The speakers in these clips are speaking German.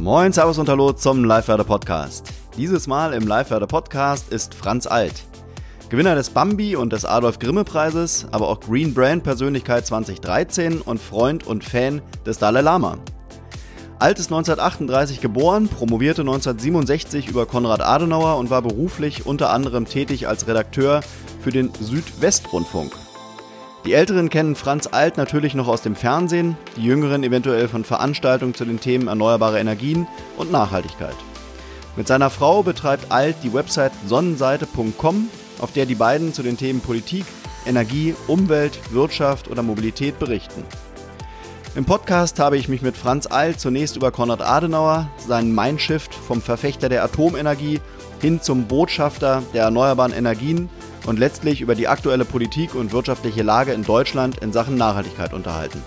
Moin, Servus und Hallo zum Live-Werder Podcast. Dieses Mal im Live-Werder Podcast ist Franz Alt. Gewinner des Bambi und des Adolf Grimme Preises, aber auch Green Brand Persönlichkeit 2013 und Freund und Fan des Dalai Lama. Alt ist 1938 geboren, promovierte 1967 über Konrad Adenauer und war beruflich unter anderem tätig als Redakteur für den Südwestrundfunk. Die Älteren kennen Franz Alt natürlich noch aus dem Fernsehen, die Jüngeren eventuell von Veranstaltungen zu den Themen erneuerbare Energien und Nachhaltigkeit. Mit seiner Frau betreibt Alt die Website sonnenseite.com, auf der die beiden zu den Themen Politik, Energie, Umwelt, Wirtschaft oder Mobilität berichten. Im Podcast habe ich mich mit Franz Alt zunächst über Konrad Adenauer, seinen Mindshift vom Verfechter der Atomenergie hin zum Botschafter der erneuerbaren Energien und letztlich über die aktuelle Politik und wirtschaftliche Lage in Deutschland in Sachen Nachhaltigkeit unterhalten.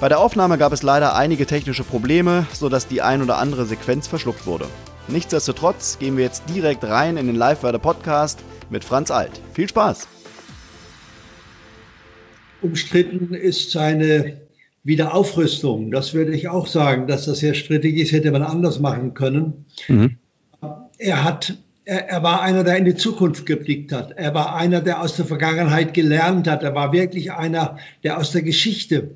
Bei der Aufnahme gab es leider einige technische Probleme, sodass die ein oder andere Sequenz verschluckt wurde. Nichtsdestotrotz gehen wir jetzt direkt rein in den Live-Werder-Podcast mit Franz Alt. Viel Spaß! Umstritten ist seine Wiederaufrüstung. Das würde ich auch sagen, dass das sehr strittig ist, hätte man anders machen können. Mhm. Er hat er, er, war einer, der in die Zukunft geblickt hat. Er war einer, der aus der Vergangenheit gelernt hat. Er war wirklich einer, der aus der Geschichte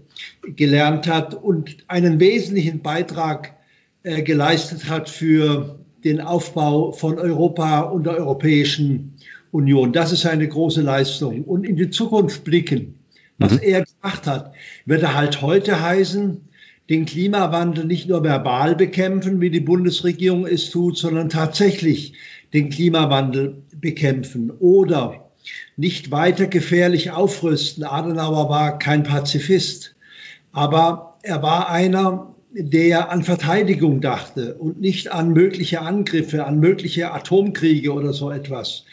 gelernt hat und einen wesentlichen Beitrag äh, geleistet hat für den Aufbau von Europa und der Europäischen Union. Das ist eine große Leistung. Und in die Zukunft blicken, was mhm. er gemacht hat, wird er halt heute heißen, den Klimawandel nicht nur verbal bekämpfen, wie die Bundesregierung es tut, sondern tatsächlich den Klimawandel bekämpfen oder nicht weiter gefährlich aufrüsten. Adenauer war kein Pazifist, aber er war einer, der an Verteidigung dachte und nicht an mögliche Angriffe, an mögliche Atomkriege oder so etwas.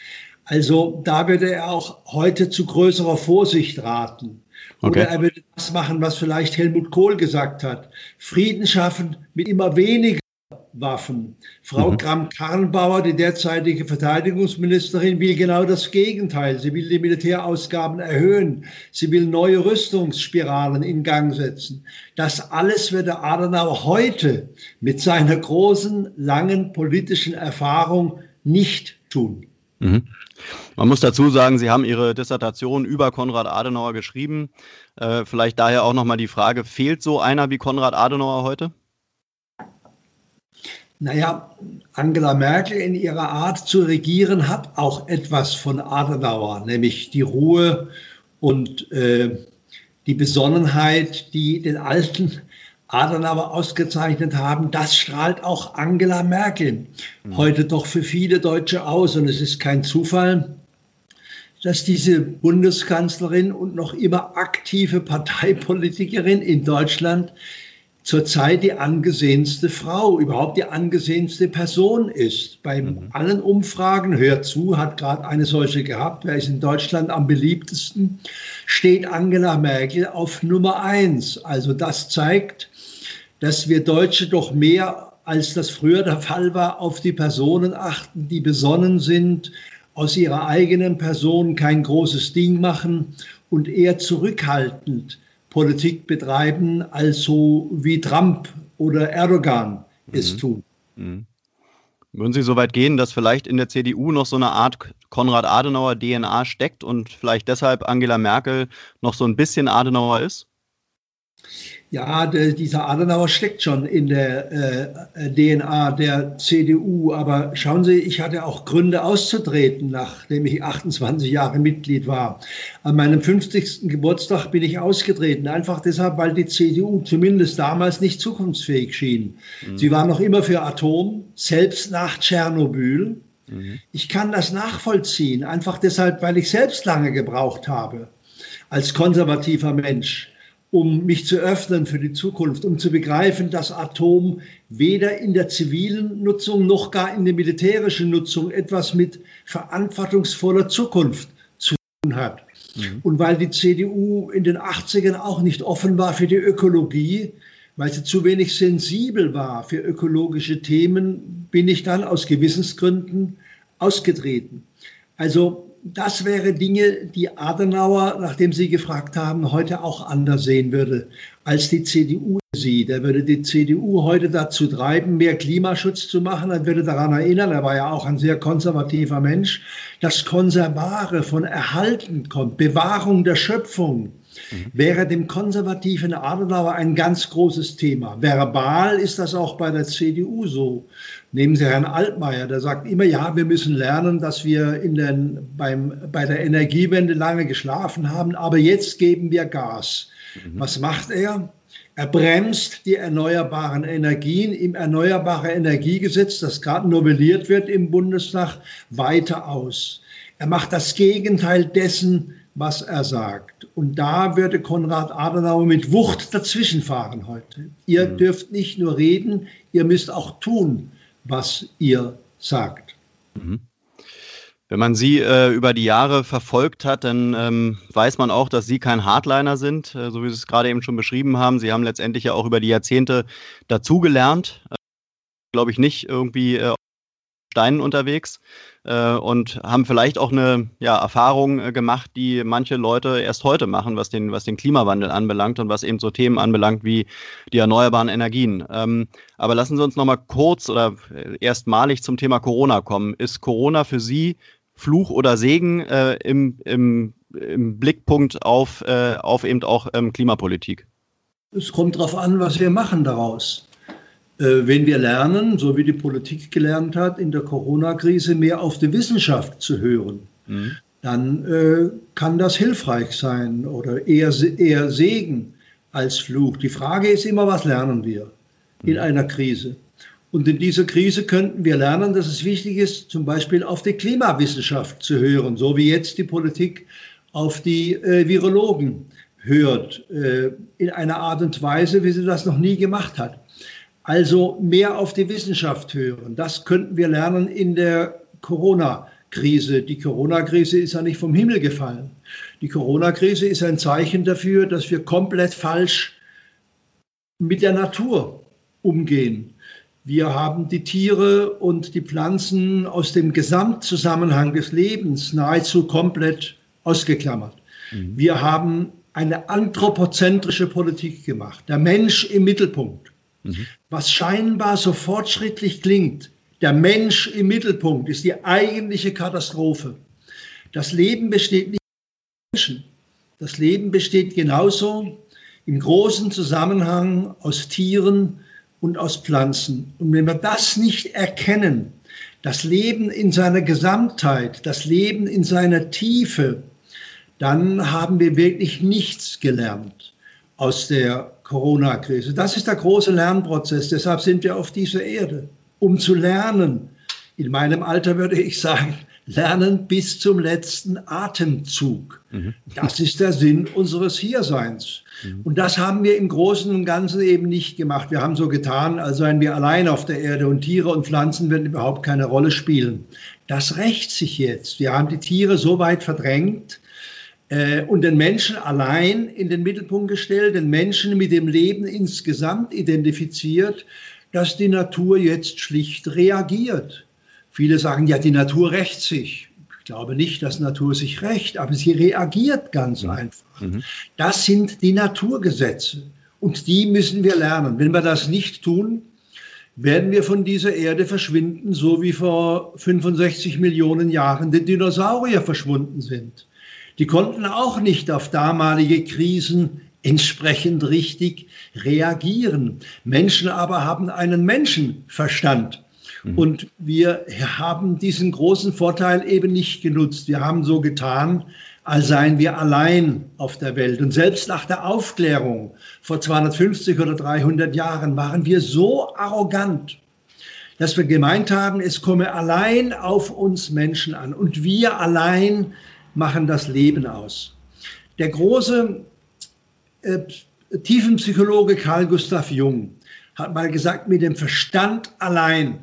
Also da würde er auch heute zu größerer Vorsicht raten. Okay. Oder er würde das machen, was vielleicht Helmut Kohl gesagt hat. Frieden schaffen mit immer weniger Waffen. Frau mhm. Kramp-Karrenbauer, die derzeitige Verteidigungsministerin, will genau das Gegenteil. Sie will die Militärausgaben erhöhen. Sie will neue Rüstungsspiralen in Gang setzen. Das alles würde Adenauer heute mit seiner großen, langen politischen Erfahrung nicht tun. Mhm. Man muss dazu sagen, Sie haben Ihre Dissertation über Konrad Adenauer geschrieben. Äh, vielleicht daher auch nochmal die Frage, fehlt so einer wie Konrad Adenauer heute? Naja, Angela Merkel in ihrer Art zu regieren hat auch etwas von Adenauer, nämlich die Ruhe und äh, die Besonnenheit, die den alten Adenauer ausgezeichnet haben. Das strahlt auch Angela Merkel mhm. heute doch für viele Deutsche aus. Und es ist kein Zufall, dass diese Bundeskanzlerin und noch immer aktive Parteipolitikerin in Deutschland zurzeit die angesehenste Frau, überhaupt die angesehenste Person ist. Bei mhm. allen Umfragen, hört zu, hat gerade eine solche gehabt, wer ist in Deutschland am beliebtesten, steht Angela Merkel auf Nummer eins. Also das zeigt, dass wir Deutsche doch mehr, als das früher der Fall war, auf die Personen achten, die besonnen sind, aus ihrer eigenen Person kein großes Ding machen und eher zurückhaltend Politik betreiben, als so wie Trump oder Erdogan mhm. es tun. Mhm. Würden Sie so weit gehen, dass vielleicht in der CDU noch so eine Art Konrad Adenauer DNA steckt und vielleicht deshalb Angela Merkel noch so ein bisschen Adenauer ist? Ja, der, dieser Adenauer steckt schon in der äh, DNA der CDU. Aber schauen Sie, ich hatte auch Gründe auszutreten, nachdem ich 28 Jahre Mitglied war. An meinem 50. Geburtstag bin ich ausgetreten, einfach deshalb, weil die CDU zumindest damals nicht zukunftsfähig schien. Mhm. Sie war noch immer für Atom, selbst nach Tschernobyl. Mhm. Ich kann das nachvollziehen, einfach deshalb, weil ich selbst lange gebraucht habe als konservativer Mensch um mich zu öffnen für die Zukunft, um zu begreifen, dass Atom weder in der zivilen Nutzung noch gar in der militärischen Nutzung etwas mit verantwortungsvoller Zukunft zu tun hat. Mhm. Und weil die CDU in den 80ern auch nicht offen war für die Ökologie, weil sie zu wenig sensibel war für ökologische Themen, bin ich dann aus Gewissensgründen ausgetreten. Also das wäre Dinge, die Adenauer, nachdem Sie gefragt haben, heute auch anders sehen würde als die CDU sieht. Er würde die CDU heute dazu treiben, mehr Klimaschutz zu machen. Er würde daran erinnern, er war ja auch ein sehr konservativer Mensch, dass Konservare von Erhalten kommt, Bewahrung der Schöpfung. Mhm. wäre dem konservativen Adenauer ein ganz großes Thema. Verbal ist das auch bei der CDU so. Nehmen Sie Herrn Altmaier, der sagt immer, ja, wir müssen lernen, dass wir in den, beim, bei der Energiewende lange geschlafen haben, aber jetzt geben wir Gas. Mhm. Was macht er? Er bremst die erneuerbaren Energien im Erneuerbare Energiegesetz, das gerade novelliert wird im Bundestag, weiter aus. Er macht das Gegenteil dessen, was er sagt. Und da würde Konrad Adenauer mit Wucht dazwischenfahren heute. Ihr mhm. dürft nicht nur reden, ihr müsst auch tun, was ihr sagt. Mhm. Wenn man Sie äh, über die Jahre verfolgt hat, dann ähm, weiß man auch, dass Sie kein Hardliner sind, äh, so wie Sie es gerade eben schon beschrieben haben. Sie haben letztendlich ja auch über die Jahrzehnte dazugelernt. Äh, Glaube ich nicht irgendwie äh, Steinen unterwegs äh, und haben vielleicht auch eine ja, Erfahrung äh, gemacht, die manche Leute erst heute machen, was den, was den Klimawandel anbelangt und was eben so Themen anbelangt wie die erneuerbaren Energien. Ähm, aber lassen Sie uns noch mal kurz oder äh, erstmalig zum Thema Corona kommen. Ist Corona für Sie Fluch oder Segen äh, im, im, im, Blickpunkt auf, äh, auf eben auch ähm, Klimapolitik? Es kommt darauf an, was wir machen daraus. Äh, wenn wir lernen, so wie die Politik gelernt hat, in der Corona-Krise mehr auf die Wissenschaft zu hören, mhm. dann äh, kann das hilfreich sein oder eher, eher Segen als Fluch. Die Frage ist immer, was lernen wir in mhm. einer Krise? Und in dieser Krise könnten wir lernen, dass es wichtig ist, zum Beispiel auf die Klimawissenschaft zu hören, so wie jetzt die Politik auf die äh, Virologen hört, äh, in einer Art und Weise, wie sie das noch nie gemacht hat. Also mehr auf die Wissenschaft hören. Das könnten wir lernen in der Corona-Krise. Die Corona-Krise ist ja nicht vom Himmel gefallen. Die Corona-Krise ist ein Zeichen dafür, dass wir komplett falsch mit der Natur umgehen. Wir haben die Tiere und die Pflanzen aus dem Gesamtzusammenhang des Lebens nahezu komplett ausgeklammert. Mhm. Wir haben eine anthropozentrische Politik gemacht. Der Mensch im Mittelpunkt. Mhm. Was scheinbar so fortschrittlich klingt, der Mensch im Mittelpunkt, ist die eigentliche Katastrophe. Das Leben besteht nicht aus Menschen. Das Leben besteht genauso im großen Zusammenhang aus Tieren und aus Pflanzen. Und wenn wir das nicht erkennen, das Leben in seiner Gesamtheit, das Leben in seiner Tiefe, dann haben wir wirklich nichts gelernt aus der Corona-Krise. Das ist der große Lernprozess. Deshalb sind wir auf dieser Erde, um zu lernen. In meinem Alter würde ich sagen, lernen bis zum letzten Atemzug. Mhm. Das ist der Sinn unseres Hierseins. Mhm. Und das haben wir im Großen und Ganzen eben nicht gemacht. Wir haben so getan, als seien wir allein auf der Erde und Tiere und Pflanzen werden überhaupt keine Rolle spielen. Das rächt sich jetzt. Wir haben die Tiere so weit verdrängt, äh, und den Menschen allein in den Mittelpunkt gestellt, den Menschen mit dem Leben insgesamt identifiziert, dass die Natur jetzt schlicht reagiert. Viele sagen, ja, die Natur rächt sich. Ich glaube nicht, dass Natur sich rächt, aber sie reagiert ganz mhm. einfach. Mhm. Das sind die Naturgesetze und die müssen wir lernen. Wenn wir das nicht tun, werden wir von dieser Erde verschwinden, so wie vor 65 Millionen Jahren die Dinosaurier verschwunden sind. Die konnten auch nicht auf damalige Krisen entsprechend richtig reagieren. Menschen aber haben einen Menschenverstand. Mhm. Und wir haben diesen großen Vorteil eben nicht genutzt. Wir haben so getan, als seien wir allein auf der Welt. Und selbst nach der Aufklärung vor 250 oder 300 Jahren waren wir so arrogant, dass wir gemeint haben, es komme allein auf uns Menschen an und wir allein machen das Leben aus. Der große äh, Tiefenpsychologe Carl Gustav Jung hat mal gesagt, mit dem Verstand allein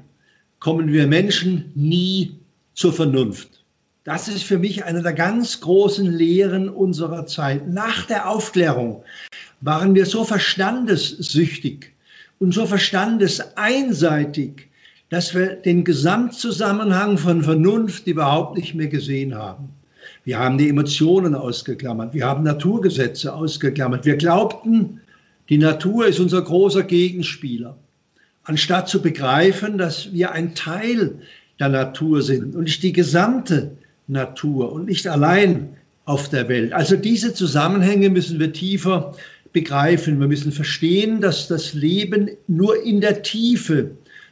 kommen wir Menschen nie zur Vernunft. Das ist für mich eine der ganz großen Lehren unserer Zeit. Nach der Aufklärung waren wir so verstandessüchtig und so verstandeseinseitig, dass wir den Gesamtzusammenhang von Vernunft überhaupt nicht mehr gesehen haben. Wir haben die Emotionen ausgeklammert. Wir haben Naturgesetze ausgeklammert. Wir glaubten, die Natur ist unser großer Gegenspieler. Anstatt zu begreifen, dass wir ein Teil der Natur sind und nicht die gesamte Natur und nicht allein auf der Welt. Also diese Zusammenhänge müssen wir tiefer begreifen. Wir müssen verstehen, dass das Leben nur in der Tiefe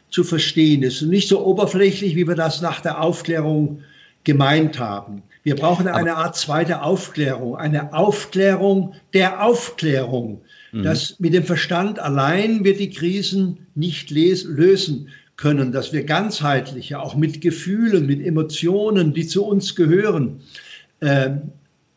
zu verstehen ist und nicht so oberflächlich, wie wir das nach der Aufklärung gemeint haben. Wir brauchen eine Art zweite Aufklärung, eine Aufklärung der Aufklärung. Mhm. Das mit dem Verstand allein wird die Krisen nicht lösen können, dass wir ganzheitliche, auch mit Gefühlen, mit Emotionen, die zu uns gehören, äh,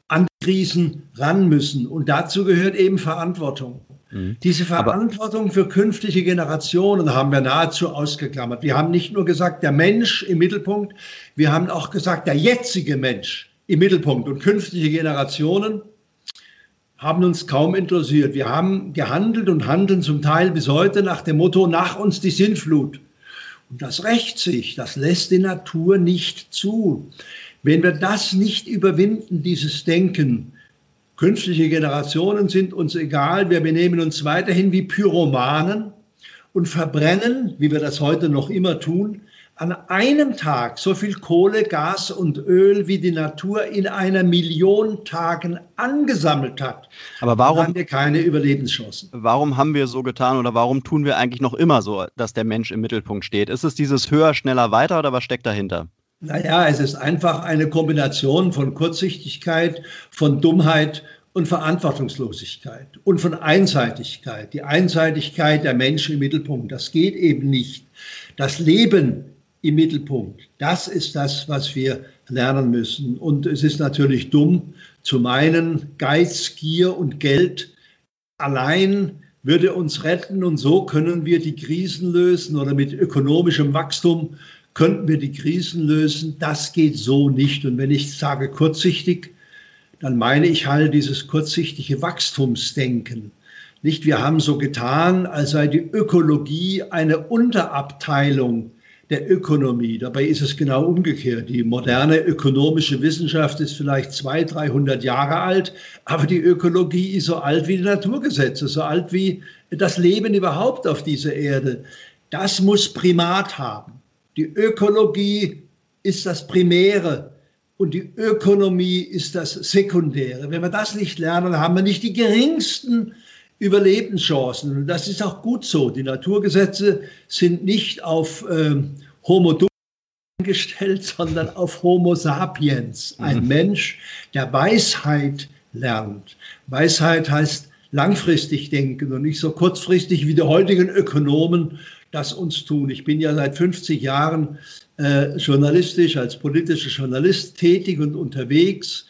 an Krisen ran müssen. Und dazu gehört eben Verantwortung. Mhm. Diese Verantwortung für künftige Generationen haben wir nahezu ausgeklammert. Wir haben nicht nur gesagt, der Mensch im Mittelpunkt, wir haben auch gesagt, der jetzige Mensch im Mittelpunkt und künftige Generationen haben uns kaum interessiert. Wir haben gehandelt und handeln zum Teil bis heute nach dem Motto, nach uns die Sintflut. Und das rächt sich, das lässt die Natur nicht zu. Wenn wir das nicht überwinden, dieses Denken, künftige Generationen sind uns egal, wir benehmen uns weiterhin wie Pyromanen und verbrennen, wie wir das heute noch immer tun, an einem Tag so viel Kohle, Gas und Öl, wie die Natur in einer Million Tagen angesammelt hat. Aber warum haben wir keine Überlebenschancen? Warum haben wir so getan oder warum tun wir eigentlich noch immer so, dass der Mensch im Mittelpunkt steht? Ist es dieses höher, schneller, weiter oder was steckt dahinter? Naja, es ist einfach eine Kombination von Kurzsichtigkeit, von Dummheit und Verantwortungslosigkeit und von Einseitigkeit. Die Einseitigkeit der Menschen im Mittelpunkt, das geht eben nicht. Das Leben im Mittelpunkt, das ist das, was wir lernen müssen. Und es ist natürlich dumm zu meinen, Geiz, Gier und Geld allein würde uns retten und so können wir die Krisen lösen oder mit ökonomischem Wachstum könnten wir die Krisen lösen. Das geht so nicht. Und wenn ich sage kurzsichtig, dann meine ich halt dieses kurzsichtige Wachstumsdenken. Nicht, wir haben so getan, als sei die Ökologie eine Unterabteilung der Ökonomie. Dabei ist es genau umgekehrt. Die moderne ökonomische Wissenschaft ist vielleicht 200, 300 Jahre alt, aber die Ökologie ist so alt wie die Naturgesetze, so alt wie das Leben überhaupt auf dieser Erde. Das muss Primat haben. Die Ökologie ist das Primäre und die Ökonomie ist das Sekundäre. Wenn wir das nicht lernen, haben wir nicht die geringsten Überlebenschancen. Und das ist auch gut so. Die Naturgesetze sind nicht auf äh, Homo gestellt, sondern auf Homo sapiens, ein mhm. Mensch, der Weisheit lernt. Weisheit heißt langfristig denken und nicht so kurzfristig wie die heutigen Ökonomen das uns tun. Ich bin ja seit 50 Jahren äh, journalistisch, als politischer Journalist tätig und unterwegs.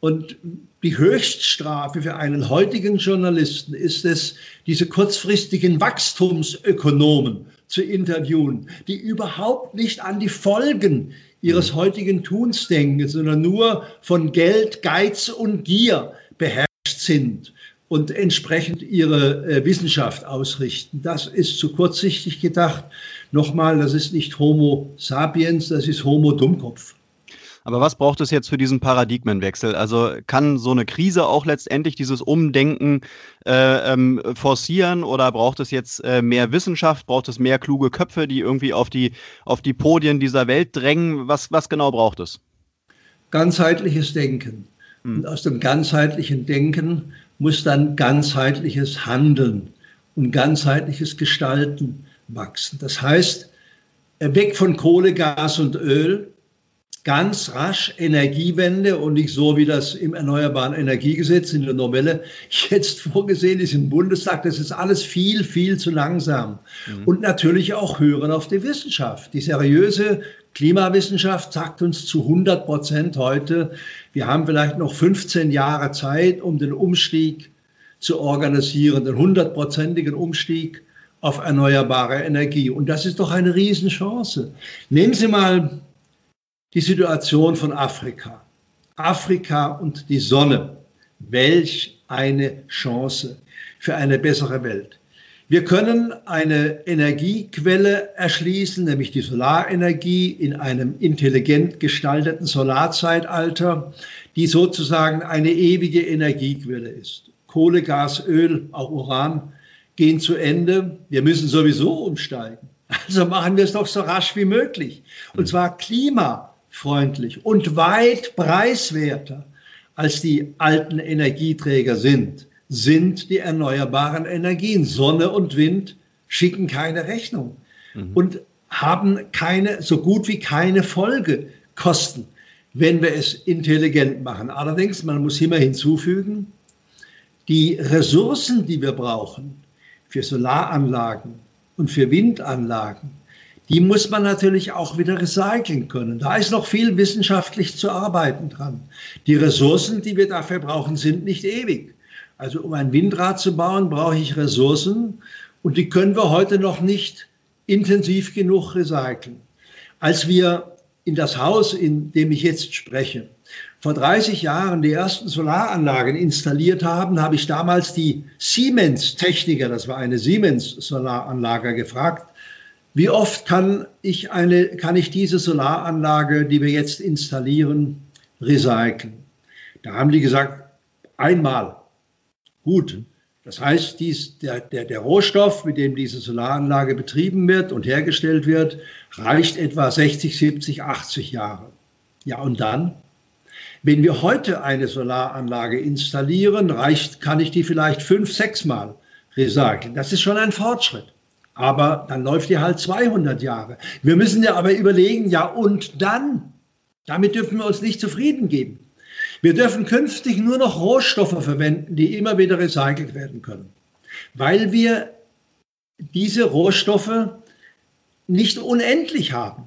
Und die Höchststrafe für einen heutigen Journalisten ist es, diese kurzfristigen Wachstumsökonomen zu interviewen, die überhaupt nicht an die Folgen ihres mhm. heutigen Tuns denken, sondern nur von Geld, Geiz und Gier beherrscht sind und entsprechend ihre äh, Wissenschaft ausrichten. Das ist zu kurzsichtig gedacht. Nochmal, das ist nicht Homo sapiens, das ist Homo Dummkopf. Aber was braucht es jetzt für diesen Paradigmenwechsel? Also kann so eine Krise auch letztendlich dieses Umdenken äh, ähm, forcieren oder braucht es jetzt äh, mehr Wissenschaft? Braucht es mehr kluge Köpfe, die irgendwie auf die, auf die Podien dieser Welt drängen? Was, was genau braucht es? Ganzheitliches Denken. Hm. Und aus dem ganzheitlichen Denken muss dann ganzheitliches Handeln und ganzheitliches Gestalten wachsen. Das heißt, weg von Kohle, Gas und Öl, ganz rasch Energiewende und nicht so, wie das im Erneuerbaren Energiegesetz in der Novelle jetzt vorgesehen ist im Bundestag. Das ist alles viel, viel zu langsam. Mhm. Und natürlich auch hören auf die Wissenschaft. Die seriöse Klimawissenschaft sagt uns zu 100 Prozent heute, wir haben vielleicht noch 15 Jahre Zeit, um den Umstieg zu organisieren, den hundertprozentigen Umstieg auf erneuerbare Energie. Und das ist doch eine Riesenchance. Nehmen Sie mal die Situation von Afrika. Afrika und die Sonne. Welch eine Chance für eine bessere Welt. Wir können eine Energiequelle erschließen, nämlich die Solarenergie in einem intelligent gestalteten Solarzeitalter, die sozusagen eine ewige Energiequelle ist. Kohle, Gas, Öl, auch Uran gehen zu Ende. Wir müssen sowieso umsteigen. Also machen wir es doch so rasch wie möglich. Und zwar klimafreundlich und weit preiswerter als die alten Energieträger sind sind die erneuerbaren Energien. Sonne und Wind schicken keine Rechnung mhm. und haben keine, so gut wie keine Folgekosten, wenn wir es intelligent machen. Allerdings, man muss immer hinzufügen, die Ressourcen, die wir brauchen für Solaranlagen und für Windanlagen, die muss man natürlich auch wieder recyceln können. Da ist noch viel wissenschaftlich zu arbeiten dran. Die Ressourcen, die wir dafür brauchen, sind nicht ewig. Also um ein Windrad zu bauen, brauche ich Ressourcen und die können wir heute noch nicht intensiv genug recyceln. Als wir in das Haus, in dem ich jetzt spreche, vor 30 Jahren die ersten Solaranlagen installiert haben, habe ich damals die Siemens-Techniker, das war eine Siemens-Solaranlage, gefragt, wie oft kann ich, eine, kann ich diese Solaranlage, die wir jetzt installieren, recyceln? Da haben die gesagt, einmal gut. Das heißt, dies, der, der, der Rohstoff, mit dem diese Solaranlage betrieben wird und hergestellt wird, reicht etwa 60, 70, 80 Jahre. Ja, und dann? Wenn wir heute eine Solaranlage installieren, reicht, kann ich die vielleicht fünf, sechs Mal recyceln. Das ist schon ein Fortschritt. Aber dann läuft die halt 200 Jahre. Wir müssen ja aber überlegen, ja, und dann? Damit dürfen wir uns nicht zufrieden geben. Wir dürfen künftig nur noch Rohstoffe verwenden, die immer wieder recycelt werden können, weil wir diese Rohstoffe nicht unendlich haben.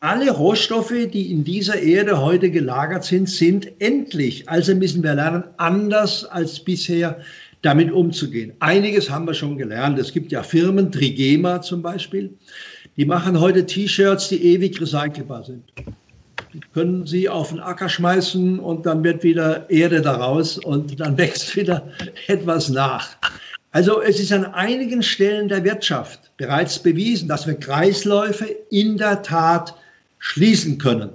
Alle Rohstoffe, die in dieser Erde heute gelagert sind, sind endlich. Also müssen wir lernen, anders als bisher damit umzugehen. Einiges haben wir schon gelernt. Es gibt ja Firmen, Trigema zum Beispiel, die machen heute T-Shirts, die ewig recycelbar sind. Die können Sie auf den Acker schmeißen und dann wird wieder Erde daraus und dann wächst wieder etwas nach. Also es ist an einigen Stellen der Wirtschaft bereits bewiesen, dass wir Kreisläufe in der Tat schließen können.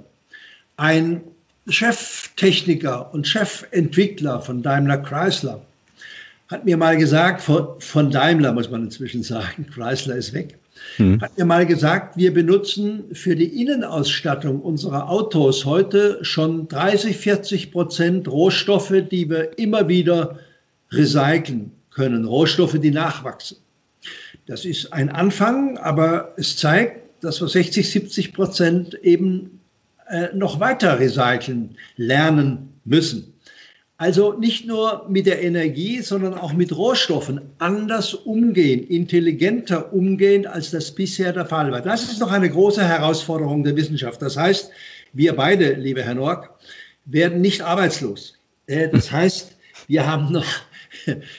Ein Cheftechniker und Chefentwickler von Daimler Chrysler hat mir mal gesagt, von Daimler muss man inzwischen sagen, Chrysler ist weg, hm. hat mir mal gesagt, wir benutzen für die Innenausstattung unserer Autos heute schon 30, 40 Prozent Rohstoffe, die wir immer wieder recyceln können, Rohstoffe, die nachwachsen. Das ist ein Anfang, aber es zeigt, dass wir 60, 70 Prozent eben äh, noch weiter recyceln lernen müssen. Also nicht nur mit der Energie, sondern auch mit Rohstoffen anders umgehen, intelligenter umgehen, als das bisher der Fall war. Das ist noch eine große Herausforderung der Wissenschaft. Das heißt, wir beide, lieber Herr Nork, werden nicht arbeitslos. Äh, das heißt, wir haben noch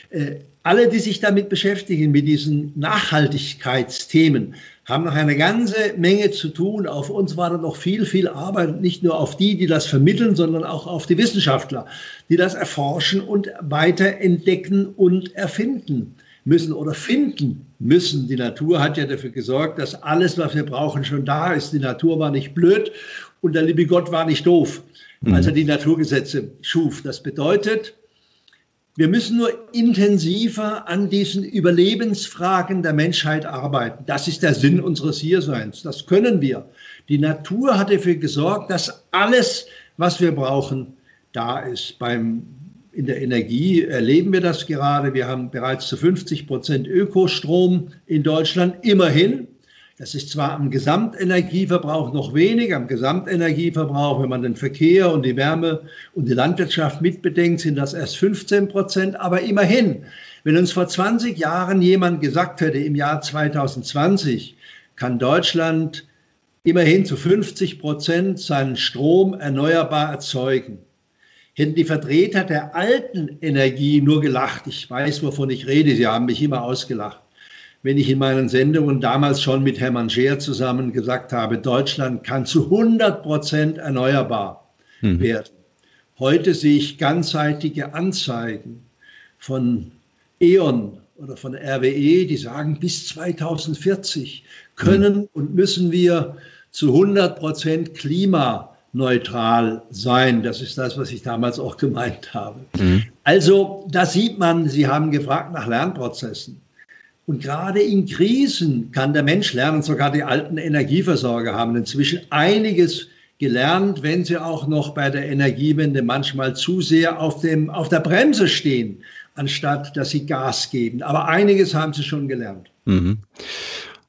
äh, alle, die sich damit beschäftigen, mit diesen Nachhaltigkeitsthemen, haben noch eine ganze Menge zu tun. Auf uns war da noch viel, viel Arbeit, nicht nur auf die, die das vermitteln, sondern auch auf die Wissenschaftler, die das erforschen und weiter entdecken und erfinden müssen oder finden müssen. Die Natur hat ja dafür gesorgt, dass alles, was wir brauchen, schon da ist. Die Natur war nicht blöd und der liebe Gott war nicht doof, als er mhm. die Naturgesetze schuf. Das bedeutet, wir müssen nur intensiver an diesen Überlebensfragen der Menschheit arbeiten. Das ist der Sinn unseres Hierseins. Das können wir. Die Natur hat dafür gesorgt, dass alles, was wir brauchen, da ist. Beim, in der Energie erleben wir das gerade. Wir haben bereits zu 50 Prozent Ökostrom in Deutschland, immerhin. Das ist zwar am Gesamtenergieverbrauch noch wenig, am Gesamtenergieverbrauch, wenn man den Verkehr und die Wärme und die Landwirtschaft mitbedenkt, sind das erst 15 Prozent, aber immerhin, wenn uns vor 20 Jahren jemand gesagt hätte, im Jahr 2020 kann Deutschland immerhin zu 50 Prozent seinen Strom erneuerbar erzeugen, hätten die Vertreter der alten Energie nur gelacht. Ich weiß, wovon ich rede, sie haben mich immer ausgelacht wenn ich in meinen Sendungen damals schon mit Hermann Scheer zusammen gesagt habe, Deutschland kann zu 100 Prozent erneuerbar mhm. werden. Heute sehe ich ganzseitige Anzeigen von E.ON oder von RWE, die sagen, bis 2040 können und müssen wir zu 100 Prozent klimaneutral sein. Das ist das, was ich damals auch gemeint habe. Mhm. Also da sieht man, Sie haben gefragt nach Lernprozessen. Und gerade in Krisen kann der Mensch lernen, sogar die alten Energieversorger haben inzwischen einiges gelernt, wenn sie auch noch bei der Energiewende manchmal zu sehr auf, dem, auf der Bremse stehen, anstatt dass sie Gas geben. Aber einiges haben sie schon gelernt. Mhm.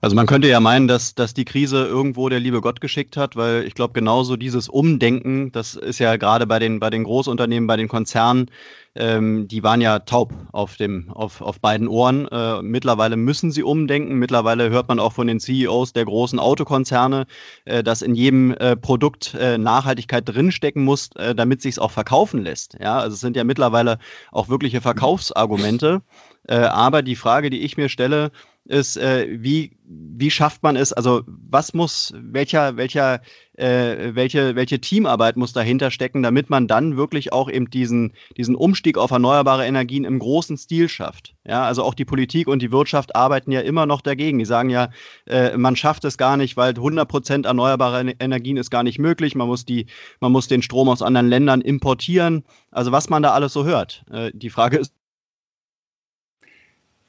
Also man könnte ja meinen, dass, dass die Krise irgendwo der liebe Gott geschickt hat, weil ich glaube, genauso dieses Umdenken, das ist ja gerade bei den, bei den Großunternehmen, bei den Konzernen, ähm, die waren ja taub auf, dem, auf, auf beiden Ohren. Äh, mittlerweile müssen sie umdenken. Mittlerweile hört man auch von den CEOs der großen Autokonzerne, äh, dass in jedem äh, Produkt äh, Nachhaltigkeit drinstecken muss, äh, damit sich es auch verkaufen lässt. Ja, also es sind ja mittlerweile auch wirkliche Verkaufsargumente. Äh, aber die Frage, die ich mir stelle, ist, äh, wie, wie schafft man es, also was muss, welcher, welcher, äh, welche, welche Teamarbeit muss dahinter stecken, damit man dann wirklich auch eben diesen, diesen Umstieg auf erneuerbare Energien im großen Stil schafft. Ja, also auch die Politik und die Wirtschaft arbeiten ja immer noch dagegen. Die sagen ja, äh, man schafft es gar nicht, weil 100 Prozent erneuerbare Energien ist gar nicht möglich. Man muss die, man muss den Strom aus anderen Ländern importieren. Also was man da alles so hört. Äh, die Frage ist,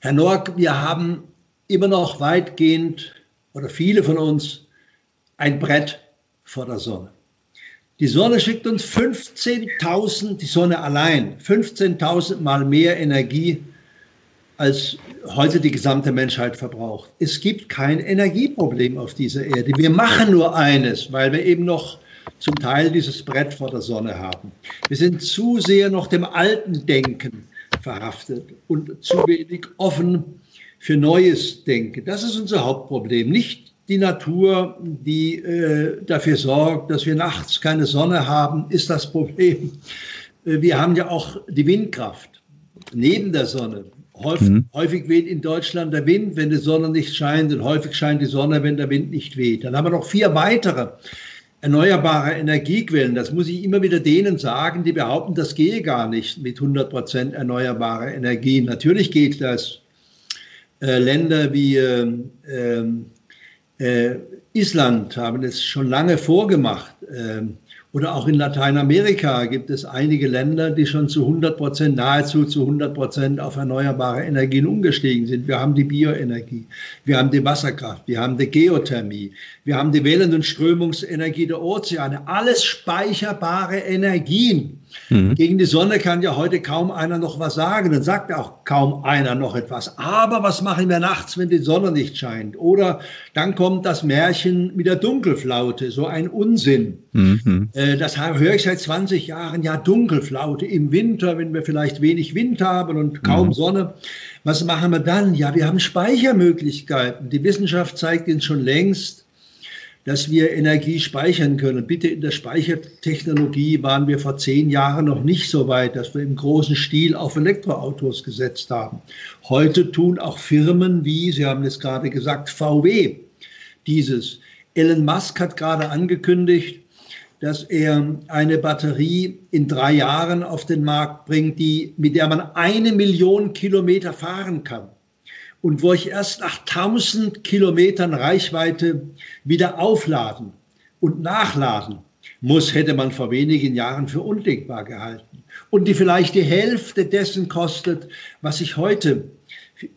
Herr Norg, wir haben immer noch weitgehend oder viele von uns ein Brett vor der Sonne. Die Sonne schickt uns 15.000, die Sonne allein, 15.000 mal mehr Energie, als heute die gesamte Menschheit verbraucht. Es gibt kein Energieproblem auf dieser Erde. Wir machen nur eines, weil wir eben noch zum Teil dieses Brett vor der Sonne haben. Wir sind zu sehr noch dem alten Denken verhaftet und zu wenig offen für Neues denke. Das ist unser Hauptproblem. Nicht die Natur, die äh, dafür sorgt, dass wir nachts keine Sonne haben, ist das Problem. Äh, wir haben ja auch die Windkraft neben der Sonne. Häufig, mhm. häufig, weht in Deutschland der Wind, wenn die Sonne nicht scheint, und häufig scheint die Sonne, wenn der Wind nicht weht. Dann haben wir noch vier weitere erneuerbare Energiequellen. Das muss ich immer wieder denen sagen, die behaupten, das gehe gar nicht mit 100 Prozent erneuerbare Energien. Natürlich geht das Länder wie ähm, ähm, äh, Island haben es schon lange vorgemacht. Ähm, oder auch in Lateinamerika gibt es einige Länder, die schon zu 100 Prozent, nahezu zu 100 Prozent auf erneuerbare Energien umgestiegen sind. Wir haben die Bioenergie, wir haben die Wasserkraft, wir haben die Geothermie, wir haben die Wellen- und Strömungsenergie der Ozeane. Alles speicherbare Energien. Mhm. Gegen die Sonne kann ja heute kaum einer noch was sagen. Dann sagt auch kaum einer noch etwas. Aber was machen wir nachts, wenn die Sonne nicht scheint? Oder dann kommt das Märchen mit der Dunkelflaute, so ein Unsinn. Mhm. Äh, das höre ich seit 20 Jahren. Ja, Dunkelflaute im Winter, wenn wir vielleicht wenig Wind haben und kaum mhm. Sonne. Was machen wir dann? Ja, wir haben Speichermöglichkeiten. Die Wissenschaft zeigt uns schon längst, dass wir Energie speichern können. Bitte in der Speichertechnologie waren wir vor zehn Jahren noch nicht so weit, dass wir im großen Stil auf Elektroautos gesetzt haben. Heute tun auch Firmen wie, Sie haben es gerade gesagt, VW dieses. Elon Musk hat gerade angekündigt, dass er eine Batterie in drei Jahren auf den Markt bringt, die, mit der man eine Million Kilometer fahren kann und wo ich erst nach 1000 Kilometern Reichweite wieder aufladen und nachladen muss, hätte man vor wenigen Jahren für undenkbar gehalten. Und die vielleicht die Hälfte dessen kostet, was ich heute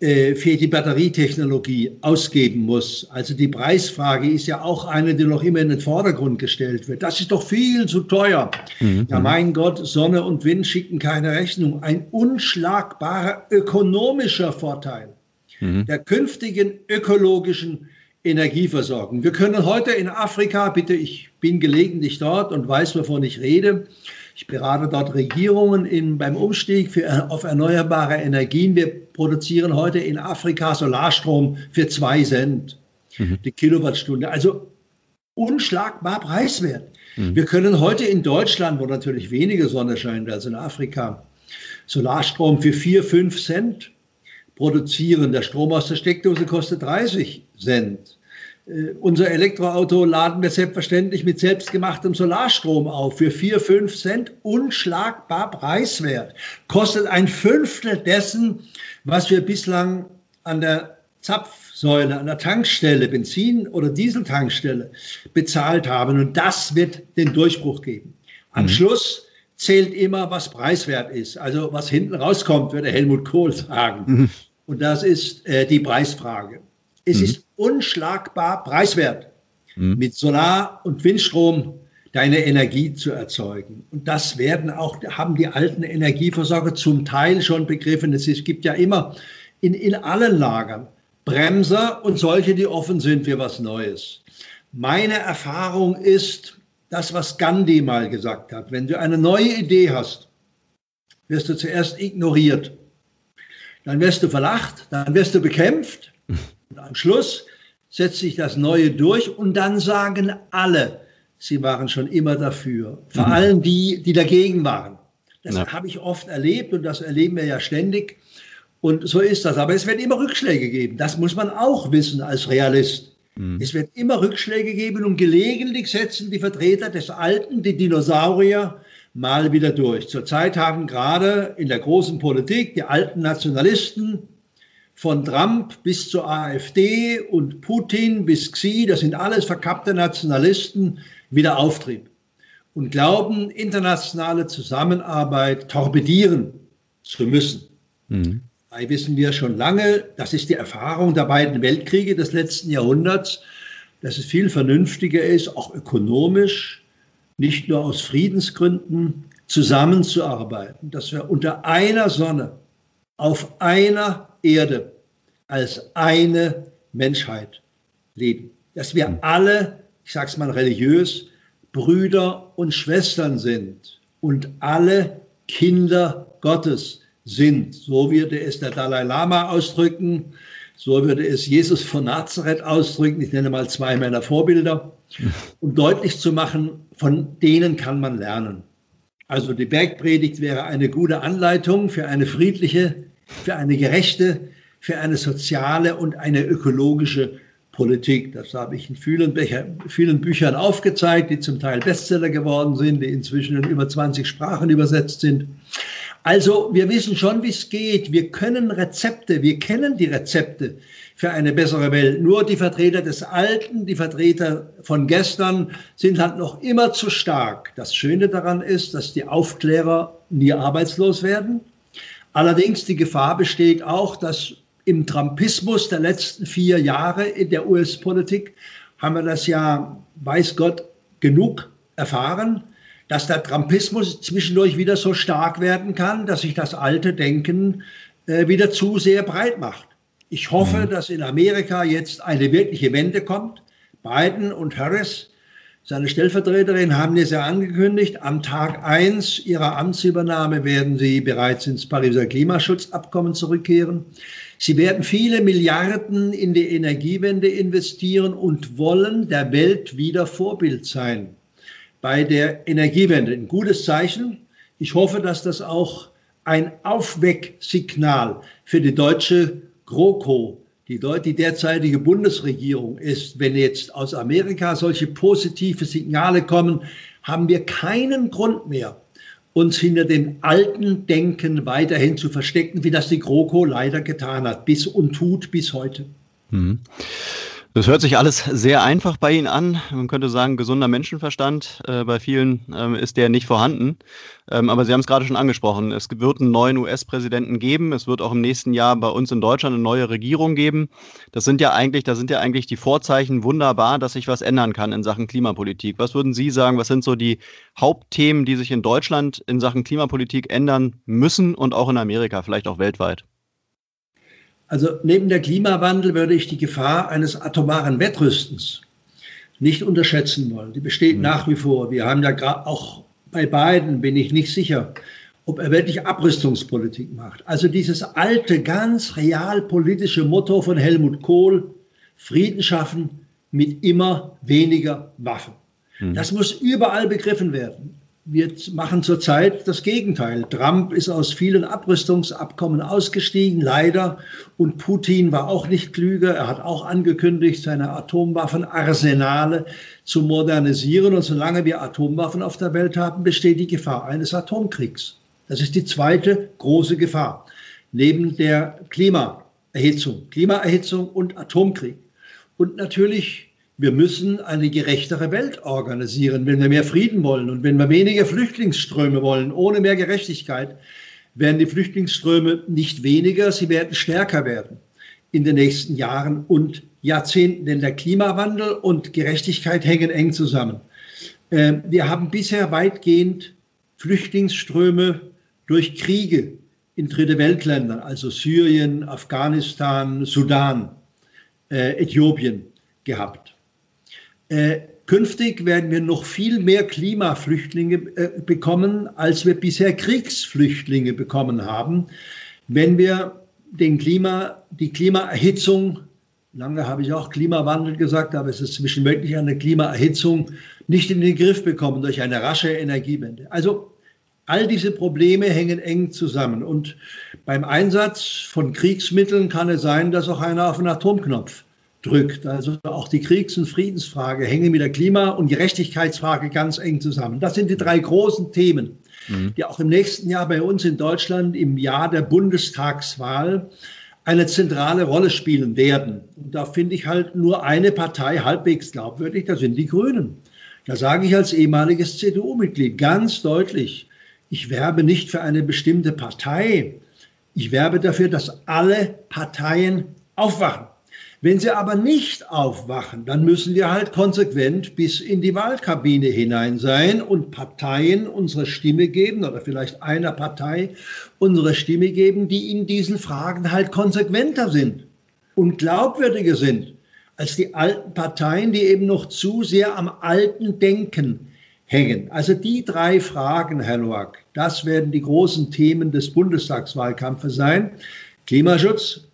äh, für die Batterietechnologie ausgeben muss. Also die Preisfrage ist ja auch eine, die noch immer in den Vordergrund gestellt wird. Das ist doch viel zu teuer. Mhm. Ja, mein Gott, Sonne und Wind schicken keine Rechnung. Ein unschlagbarer ökonomischer Vorteil mhm. der künftigen ökologischen Energieversorgung. Wir können heute in Afrika, bitte, ich bin gelegentlich dort und weiß, wovon ich rede. Ich berate dort Regierungen in, beim Umstieg für, auf erneuerbare Energien. Wir produzieren heute in Afrika Solarstrom für zwei Cent mhm. die Kilowattstunde. Also unschlagbar preiswert. Mhm. Wir können heute in Deutschland, wo natürlich weniger Sonne scheint als in Afrika, Solarstrom für vier, fünf Cent produzieren. Der Strom aus der Steckdose kostet 30 Cent. Äh, unser Elektroauto laden wir selbstverständlich mit selbstgemachtem Solarstrom auf für 4, 5 Cent, unschlagbar preiswert. Kostet ein Fünftel dessen, was wir bislang an der Zapfsäule, an der Tankstelle, Benzin- oder Dieseltankstelle bezahlt haben. Und das wird den Durchbruch geben. Am mhm. Schluss zählt immer, was preiswert ist. Also was hinten rauskommt, würde Helmut Kohl sagen. Mhm. Und das ist äh, die Preisfrage. Es mhm. ist unschlagbar preiswert, mhm. mit Solar- und Windstrom deine Energie zu erzeugen. Und das werden auch, haben die alten Energieversorger zum Teil schon begriffen. Es gibt ja immer in, in allen Lagern Bremser und solche, die offen sind für was Neues. Meine Erfahrung ist, das, was Gandhi mal gesagt hat, wenn du eine neue Idee hast, wirst du zuerst ignoriert, dann wirst du verlacht, dann wirst du bekämpft und am Schluss setzt sich das Neue durch und dann sagen alle, sie waren schon immer dafür. Vor mhm. allem die, die dagegen waren. Das ja. habe ich oft erlebt und das erleben wir ja ständig. Und so ist das. Aber es wird immer Rückschläge geben. Das muss man auch wissen als Realist. Mhm. Es wird immer Rückschläge geben und gelegentlich setzen die Vertreter des Alten, die Dinosaurier, mal wieder durch. Zurzeit haben gerade in der großen Politik die alten Nationalisten von Trump bis zur AfD und Putin bis Xi, das sind alles verkappte Nationalisten, wieder Auftrieb und glauben, internationale Zusammenarbeit torpedieren zu müssen. Mhm. Dabei wissen wir schon lange, das ist die Erfahrung der beiden Weltkriege des letzten Jahrhunderts, dass es viel vernünftiger ist, auch ökonomisch, nicht nur aus Friedensgründen, zusammenzuarbeiten, dass wir unter einer Sonne, auf einer Erde, als eine Menschheit leben. Dass wir alle, ich sage es mal religiös, Brüder und Schwestern sind und alle Kinder Gottes sind. So würde es der Dalai Lama ausdrücken, so würde es Jesus von Nazareth ausdrücken. Ich nenne mal zwei meiner Vorbilder, um deutlich zu machen, von denen kann man lernen. Also die Bergpredigt wäre eine gute Anleitung für eine friedliche, für eine gerechte, für eine soziale und eine ökologische Politik. Das habe ich in vielen, vielen Büchern aufgezeigt, die zum Teil Bestseller geworden sind, die inzwischen in über 20 Sprachen übersetzt sind. Also wir wissen schon, wie es geht. Wir können Rezepte, wir kennen die Rezepte für eine bessere Welt. Nur die Vertreter des Alten, die Vertreter von gestern sind halt noch immer zu stark. Das Schöne daran ist, dass die Aufklärer nie arbeitslos werden. Allerdings die Gefahr besteht auch, dass im Trumpismus der letzten vier Jahre in der US-Politik haben wir das ja, weiß Gott, genug erfahren dass der Trumpismus zwischendurch wieder so stark werden kann, dass sich das alte Denken äh, wieder zu sehr breit macht. Ich hoffe, mhm. dass in Amerika jetzt eine wirkliche Wende kommt. Biden und Harris, seine Stellvertreterin, haben es ja angekündigt, am Tag 1 ihrer Amtsübernahme werden sie bereits ins Pariser Klimaschutzabkommen zurückkehren. Sie werden viele Milliarden in die Energiewende investieren und wollen der Welt wieder Vorbild sein bei der Energiewende. Ein gutes Zeichen. Ich hoffe, dass das auch ein Aufwecksignal für die deutsche GroKo, die, die derzeitige Bundesregierung ist. Wenn jetzt aus Amerika solche positive Signale kommen, haben wir keinen Grund mehr, uns hinter dem alten Denken weiterhin zu verstecken, wie das die GroKo leider getan hat, bis und tut bis heute. Mhm. Das hört sich alles sehr einfach bei Ihnen an. Man könnte sagen, gesunder Menschenverstand. Äh, bei vielen ähm, ist der nicht vorhanden. Ähm, aber Sie haben es gerade schon angesprochen. Es wird einen neuen US-Präsidenten geben. Es wird auch im nächsten Jahr bei uns in Deutschland eine neue Regierung geben. Das sind ja eigentlich, da sind ja eigentlich die Vorzeichen wunderbar, dass sich was ändern kann in Sachen Klimapolitik. Was würden Sie sagen? Was sind so die Hauptthemen, die sich in Deutschland in Sachen Klimapolitik ändern müssen und auch in Amerika, vielleicht auch weltweit? Also neben der Klimawandel würde ich die Gefahr eines atomaren Wettrüstens nicht unterschätzen wollen. Die besteht mhm. nach wie vor. Wir haben ja gerade auch bei beiden, bin ich nicht sicher, ob er wirklich Abrüstungspolitik macht. Also dieses alte, ganz realpolitische Motto von Helmut Kohl, Frieden schaffen mit immer weniger Waffen. Mhm. Das muss überall begriffen werden. Wir machen zurzeit das Gegenteil. Trump ist aus vielen Abrüstungsabkommen ausgestiegen, leider. Und Putin war auch nicht klüger. Er hat auch angekündigt, seine Atomwaffenarsenale zu modernisieren. Und solange wir Atomwaffen auf der Welt haben, besteht die Gefahr eines Atomkriegs. Das ist die zweite große Gefahr. Neben der Klimaerhitzung, Klimaerhitzung und Atomkrieg. Und natürlich wir müssen eine gerechtere Welt organisieren, wenn wir mehr Frieden wollen und wenn wir weniger Flüchtlingsströme wollen. Ohne mehr Gerechtigkeit werden die Flüchtlingsströme nicht weniger, sie werden stärker werden in den nächsten Jahren und Jahrzehnten. Denn der Klimawandel und Gerechtigkeit hängen eng zusammen. Ähm, wir haben bisher weitgehend Flüchtlingsströme durch Kriege in Dritte Weltländern, also Syrien, Afghanistan, Sudan, äh, Äthiopien gehabt. Äh, künftig werden wir noch viel mehr Klimaflüchtlinge äh, bekommen, als wir bisher Kriegsflüchtlinge bekommen haben, wenn wir den Klima, die Klimaerhitzung, lange habe ich auch Klimawandel gesagt, aber es ist zwischen wirklich eine Klimaerhitzung, nicht in den Griff bekommen durch eine rasche Energiewende. Also all diese Probleme hängen eng zusammen. Und beim Einsatz von Kriegsmitteln kann es sein, dass auch einer auf den Atomknopf drückt. Also auch die Kriegs- und Friedensfrage hängen mit der Klima- und Gerechtigkeitsfrage ganz eng zusammen. Das sind die drei großen Themen, mhm. die auch im nächsten Jahr bei uns in Deutschland im Jahr der Bundestagswahl eine zentrale Rolle spielen werden. Und da finde ich halt nur eine Partei halbwegs glaubwürdig, das sind die Grünen. Da sage ich als ehemaliges CDU-Mitglied ganz deutlich, ich werbe nicht für eine bestimmte Partei. Ich werbe dafür, dass alle Parteien aufwachen. Wenn sie aber nicht aufwachen, dann müssen wir halt konsequent bis in die Wahlkabine hinein sein und Parteien unsere Stimme geben oder vielleicht einer Partei unsere Stimme geben, die in diesen Fragen halt konsequenter sind und glaubwürdiger sind als die alten Parteien, die eben noch zu sehr am alten Denken hängen. Also die drei Fragen, Herr Noack, das werden die großen Themen des Bundestagswahlkampfes sein. Klimaschutz,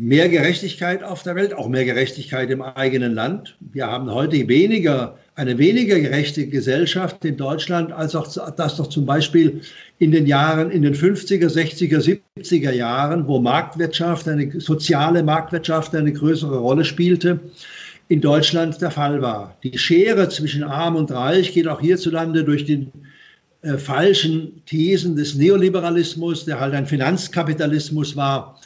mehr Gerechtigkeit auf der Welt, auch mehr Gerechtigkeit im eigenen Land. Wir haben heute weniger, eine weniger gerechte Gesellschaft in Deutschland, als auch das doch zum Beispiel in den Jahren, in den 50er, 60er, 70er Jahren, wo Marktwirtschaft, eine soziale Marktwirtschaft eine größere Rolle spielte, in Deutschland der Fall war. Die Schere zwischen Arm und Reich geht auch hierzulande durch den äh, falschen Thesen des Neoliberalismus, der halt ein Finanzkapitalismus war,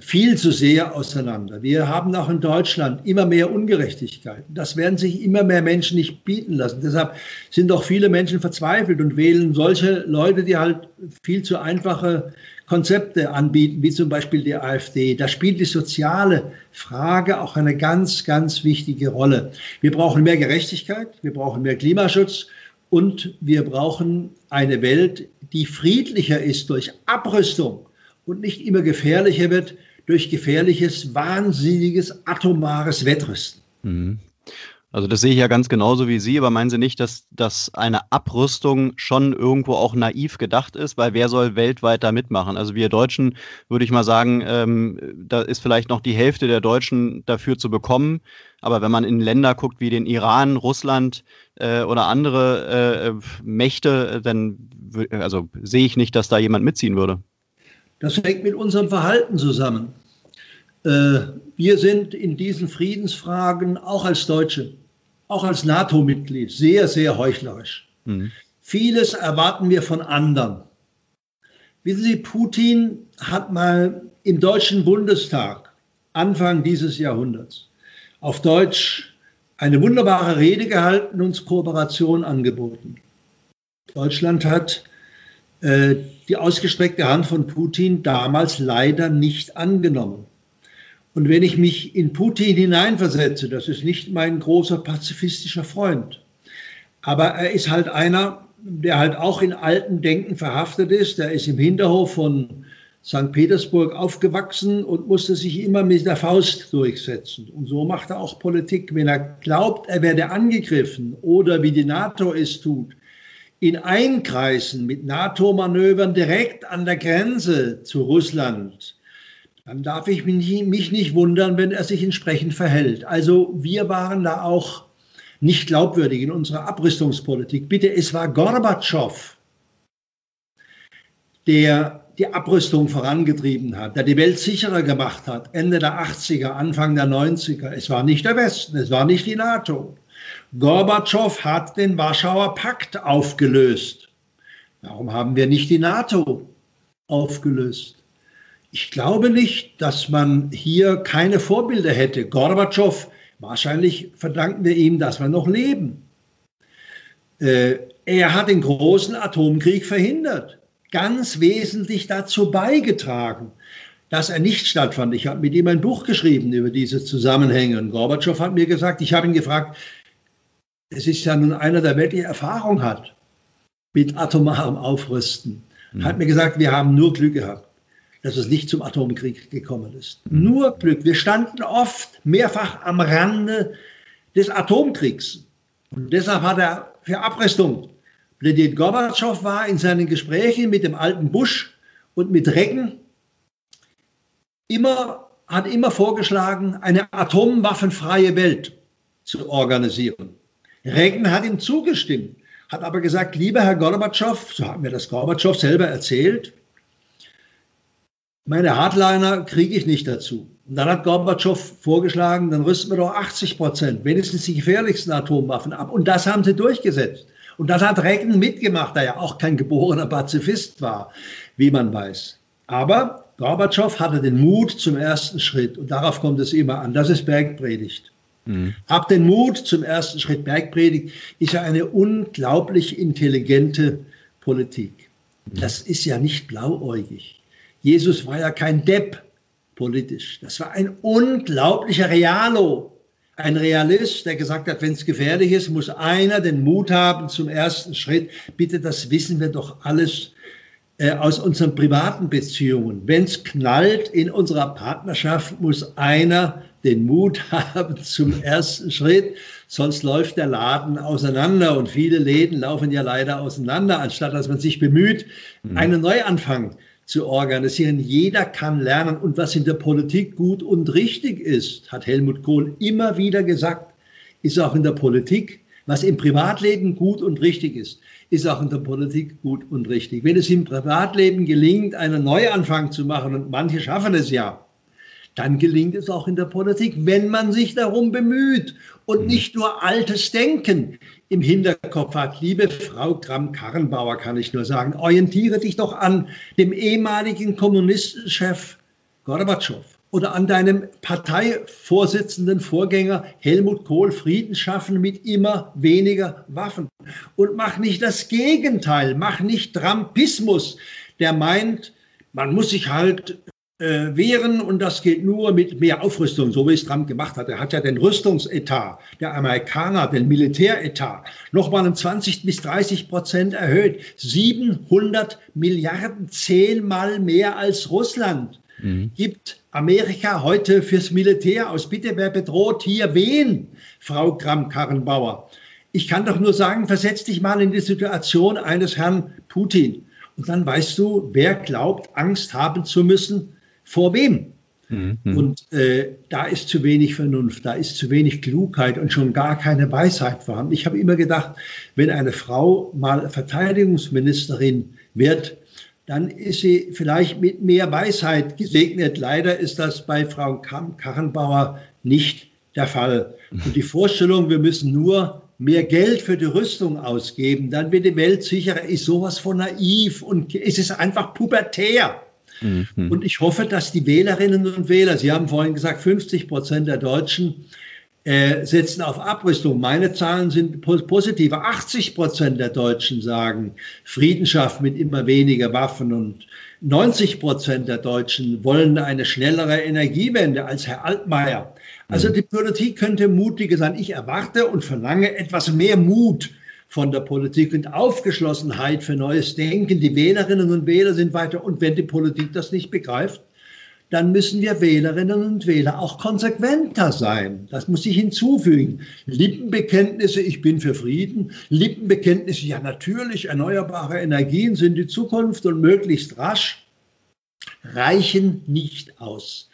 viel zu sehr auseinander. Wir haben auch in Deutschland immer mehr Ungerechtigkeiten. Das werden sich immer mehr Menschen nicht bieten lassen. Deshalb sind auch viele Menschen verzweifelt und wählen solche Leute, die halt viel zu einfache Konzepte anbieten, wie zum Beispiel die AfD. Da spielt die soziale Frage auch eine ganz, ganz wichtige Rolle. Wir brauchen mehr Gerechtigkeit, wir brauchen mehr Klimaschutz und wir brauchen eine Welt, die friedlicher ist durch Abrüstung und nicht immer gefährlicher wird durch gefährliches, wahnsinniges, atomares Wettrüsten. Mhm. Also das sehe ich ja ganz genauso wie Sie, aber meinen Sie nicht, dass, dass eine Abrüstung schon irgendwo auch naiv gedacht ist, weil wer soll weltweit da mitmachen? Also wir Deutschen, würde ich mal sagen, ähm, da ist vielleicht noch die Hälfte der Deutschen dafür zu bekommen. Aber wenn man in Länder guckt wie den Iran, Russland äh, oder andere äh, Mächte, dann also sehe ich nicht, dass da jemand mitziehen würde. Das hängt mit unserem Verhalten zusammen. Äh, wir sind in diesen Friedensfragen auch als Deutsche, auch als NATO-Mitglied sehr, sehr heuchlerisch. Mhm. Vieles erwarten wir von anderen. Wissen Sie, Putin hat mal im Deutschen Bundestag Anfang dieses Jahrhunderts auf Deutsch eine wunderbare Rede gehalten, und uns Kooperation angeboten. Deutschland hat äh, die ausgestreckte Hand von Putin damals leider nicht angenommen. Und wenn ich mich in Putin hineinversetze, das ist nicht mein großer pazifistischer Freund, aber er ist halt einer, der halt auch in alten Denken verhaftet ist. Der ist im Hinterhof von St. Petersburg aufgewachsen und musste sich immer mit der Faust durchsetzen. Und so macht er auch Politik. Wenn er glaubt, er werde angegriffen oder wie die NATO es tut, in Einkreisen mit NATO-Manövern direkt an der Grenze zu Russland, dann darf ich mich nicht wundern, wenn er sich entsprechend verhält. Also wir waren da auch nicht glaubwürdig in unserer Abrüstungspolitik. Bitte, es war Gorbatschow, der die Abrüstung vorangetrieben hat, der die Welt sicherer gemacht hat, Ende der 80er, Anfang der 90er. Es war nicht der Westen, es war nicht die NATO. Gorbatschow hat den Warschauer Pakt aufgelöst. Warum haben wir nicht die NATO aufgelöst? Ich glaube nicht, dass man hier keine Vorbilder hätte. Gorbatschow, wahrscheinlich verdanken wir ihm, dass wir noch leben. Äh, er hat den großen Atomkrieg verhindert ganz wesentlich dazu beigetragen, dass er nicht stattfand. Ich habe mit ihm ein Buch geschrieben über diese Zusammenhänge. Und Gorbatschow hat mir gesagt, ich habe ihn gefragt, es ist ja nun einer, der wirklich Erfahrung hat mit atomarem Aufrüsten. Mhm. Hat mir gesagt, wir haben nur Glück gehabt, dass es nicht zum Atomkrieg gekommen ist. Mhm. Nur Glück. Wir standen oft mehrfach am Rande des Atomkriegs. Und deshalb hat er für Abrüstung Präsident Gorbatschow war in seinen Gesprächen mit dem alten Bush und mit Reagan immer, hat immer vorgeschlagen, eine atomwaffenfreie Welt zu organisieren. Reagan hat ihm zugestimmt, hat aber gesagt, lieber Herr Gorbatschow, so hat mir das Gorbatschow selber erzählt, meine Hardliner kriege ich nicht dazu. Und dann hat Gorbatschow vorgeschlagen, dann rüsten wir doch 80 Prozent, wenigstens die gefährlichsten Atomwaffen ab. Und das haben sie durchgesetzt. Und das hat Reagan mitgemacht, der ja auch kein geborener Pazifist war, wie man weiß. Aber Gorbatschow hatte den Mut zum ersten Schritt und darauf kommt es immer an. Das ist Bergpredigt. Mhm. Hab den Mut zum ersten Schritt. Bergpredigt ist ja eine unglaublich intelligente Politik. Mhm. Das ist ja nicht blauäugig. Jesus war ja kein Depp politisch. Das war ein unglaublicher Realo ein Realist, der gesagt hat, wenn es gefährlich ist, muss einer den Mut haben zum ersten Schritt. Bitte, das wissen wir doch alles äh, aus unseren privaten Beziehungen. Wenn es knallt in unserer Partnerschaft, muss einer den Mut haben zum ersten Schritt, sonst läuft der Laden auseinander und viele Läden laufen ja leider auseinander, anstatt dass man sich bemüht, mhm. einen Neuanfang zu organisieren. Jeder kann lernen. Und was in der Politik gut und richtig ist, hat Helmut Kohl immer wieder gesagt, ist auch in der Politik. Was im Privatleben gut und richtig ist, ist auch in der Politik gut und richtig. Wenn es im Privatleben gelingt, einen Neuanfang zu machen, und manche schaffen es ja, dann gelingt es auch in der Politik, wenn man sich darum bemüht und mhm. nicht nur altes Denken im Hinterkopf hat. Liebe Frau Kram-Karrenbauer, kann ich nur sagen, orientiere dich doch an dem ehemaligen Kommunistenchef Gorbatschow oder an deinem Parteivorsitzenden Vorgänger Helmut Kohl Frieden schaffen mit immer weniger Waffen. Und mach nicht das Gegenteil, mach nicht Trampismus, der meint, man muss sich halt äh, wehren und das geht nur mit mehr Aufrüstung, so wie es Trump gemacht hat. Er hat ja den Rüstungsetat der Amerikaner, den Militäretat, nochmal um 20 bis 30 Prozent erhöht. 700 Milliarden, zehnmal mehr als Russland. Mhm. Gibt Amerika heute fürs Militär aus? Bitte, wer bedroht hier wen, Frau Kram-Karrenbauer? Ich kann doch nur sagen, versetz dich mal in die Situation eines Herrn Putin. Und dann weißt du, wer glaubt, Angst haben zu müssen vor wem? Mhm. Und äh, da ist zu wenig Vernunft, da ist zu wenig Klugheit und schon gar keine Weisheit vorhanden. Ich habe immer gedacht, wenn eine Frau mal Verteidigungsministerin wird, dann ist sie vielleicht mit mehr Weisheit gesegnet. Leider ist das bei Frau Karrenbauer nicht der Fall. Und die Vorstellung, wir müssen nur mehr Geld für die Rüstung ausgeben, dann wird die Welt sicherer, ist sowas von naiv und es ist einfach pubertär. Mhm. Und ich hoffe, dass die Wählerinnen und Wähler, Sie haben vorhin gesagt, 50 Prozent der Deutschen äh, setzen auf Abrüstung. Meine Zahlen sind positiver. 80 Prozent der Deutschen sagen Frieden schaffen mit immer weniger Waffen und 90 Prozent der Deutschen wollen eine schnellere Energiewende als Herr Altmaier. Also mhm. die Politik könnte mutiger sein. Ich erwarte und verlange etwas mehr Mut von der Politik und Aufgeschlossenheit für neues Denken. Die Wählerinnen und Wähler sind weiter. Und wenn die Politik das nicht begreift, dann müssen wir Wählerinnen und Wähler auch konsequenter sein. Das muss ich hinzufügen. Lippenbekenntnisse, ich bin für Frieden. Lippenbekenntnisse, ja natürlich, erneuerbare Energien sind die Zukunft und möglichst rasch, reichen nicht aus.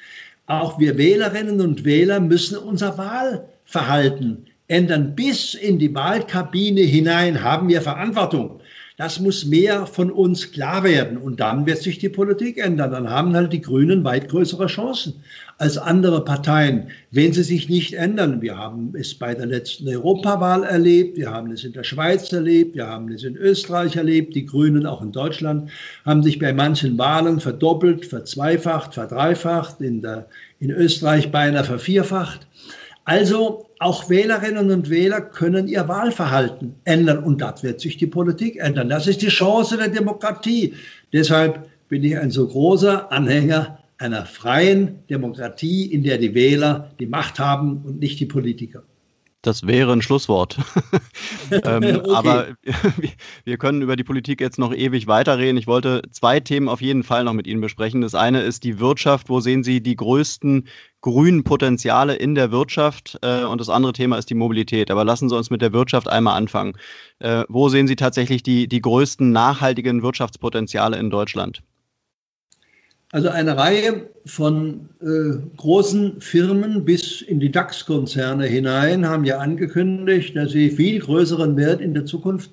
Auch wir Wählerinnen und Wähler müssen unser Wahlverhalten ändern. Bis in die Wahlkabine hinein haben wir Verantwortung. Das muss mehr von uns klar werden. Und dann wird sich die Politik ändern. Dann haben halt die Grünen weit größere Chancen als andere Parteien, wenn sie sich nicht ändern. Wir haben es bei der letzten Europawahl erlebt, wir haben es in der Schweiz erlebt, wir haben es in Österreich erlebt. Die Grünen auch in Deutschland haben sich bei manchen Wahlen verdoppelt, verzweifacht, verdreifacht, in, der, in Österreich beinahe vervierfacht. Also auch Wählerinnen und Wähler können ihr Wahlverhalten ändern und das wird sich die Politik ändern. Das ist die Chance der Demokratie. Deshalb bin ich ein so großer Anhänger einer freien Demokratie, in der die Wähler die Macht haben und nicht die Politiker. Das wäre ein Schlusswort. ähm, okay. Aber wir können über die Politik jetzt noch ewig weiterreden. Ich wollte zwei Themen auf jeden Fall noch mit Ihnen besprechen. Das eine ist die Wirtschaft. Wo sehen Sie die größten grünen Potenziale in der Wirtschaft? Äh, und das andere Thema ist die Mobilität. Aber lassen Sie uns mit der Wirtschaft einmal anfangen. Äh, wo sehen Sie tatsächlich die, die größten nachhaltigen Wirtschaftspotenziale in Deutschland? Also eine Reihe von äh, großen Firmen bis in die DAX-Konzerne hinein haben ja angekündigt, dass sie viel größeren Wert in der Zukunft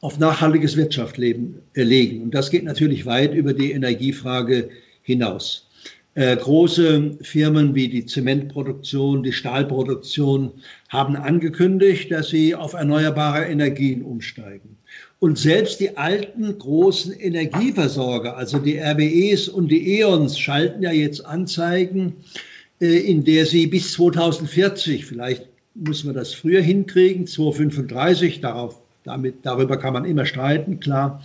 auf nachhaltiges Wirtschaftsleben äh, legen. Und das geht natürlich weit über die Energiefrage hinaus. Äh, große Firmen wie die Zementproduktion, die Stahlproduktion haben angekündigt, dass sie auf erneuerbare Energien umsteigen. Und selbst die alten großen Energieversorger, also die RWEs und die E.ONs, schalten ja jetzt Anzeigen, äh, in der sie bis 2040, vielleicht muss man das früher hinkriegen, 2035, darauf, damit, darüber kann man immer streiten, klar,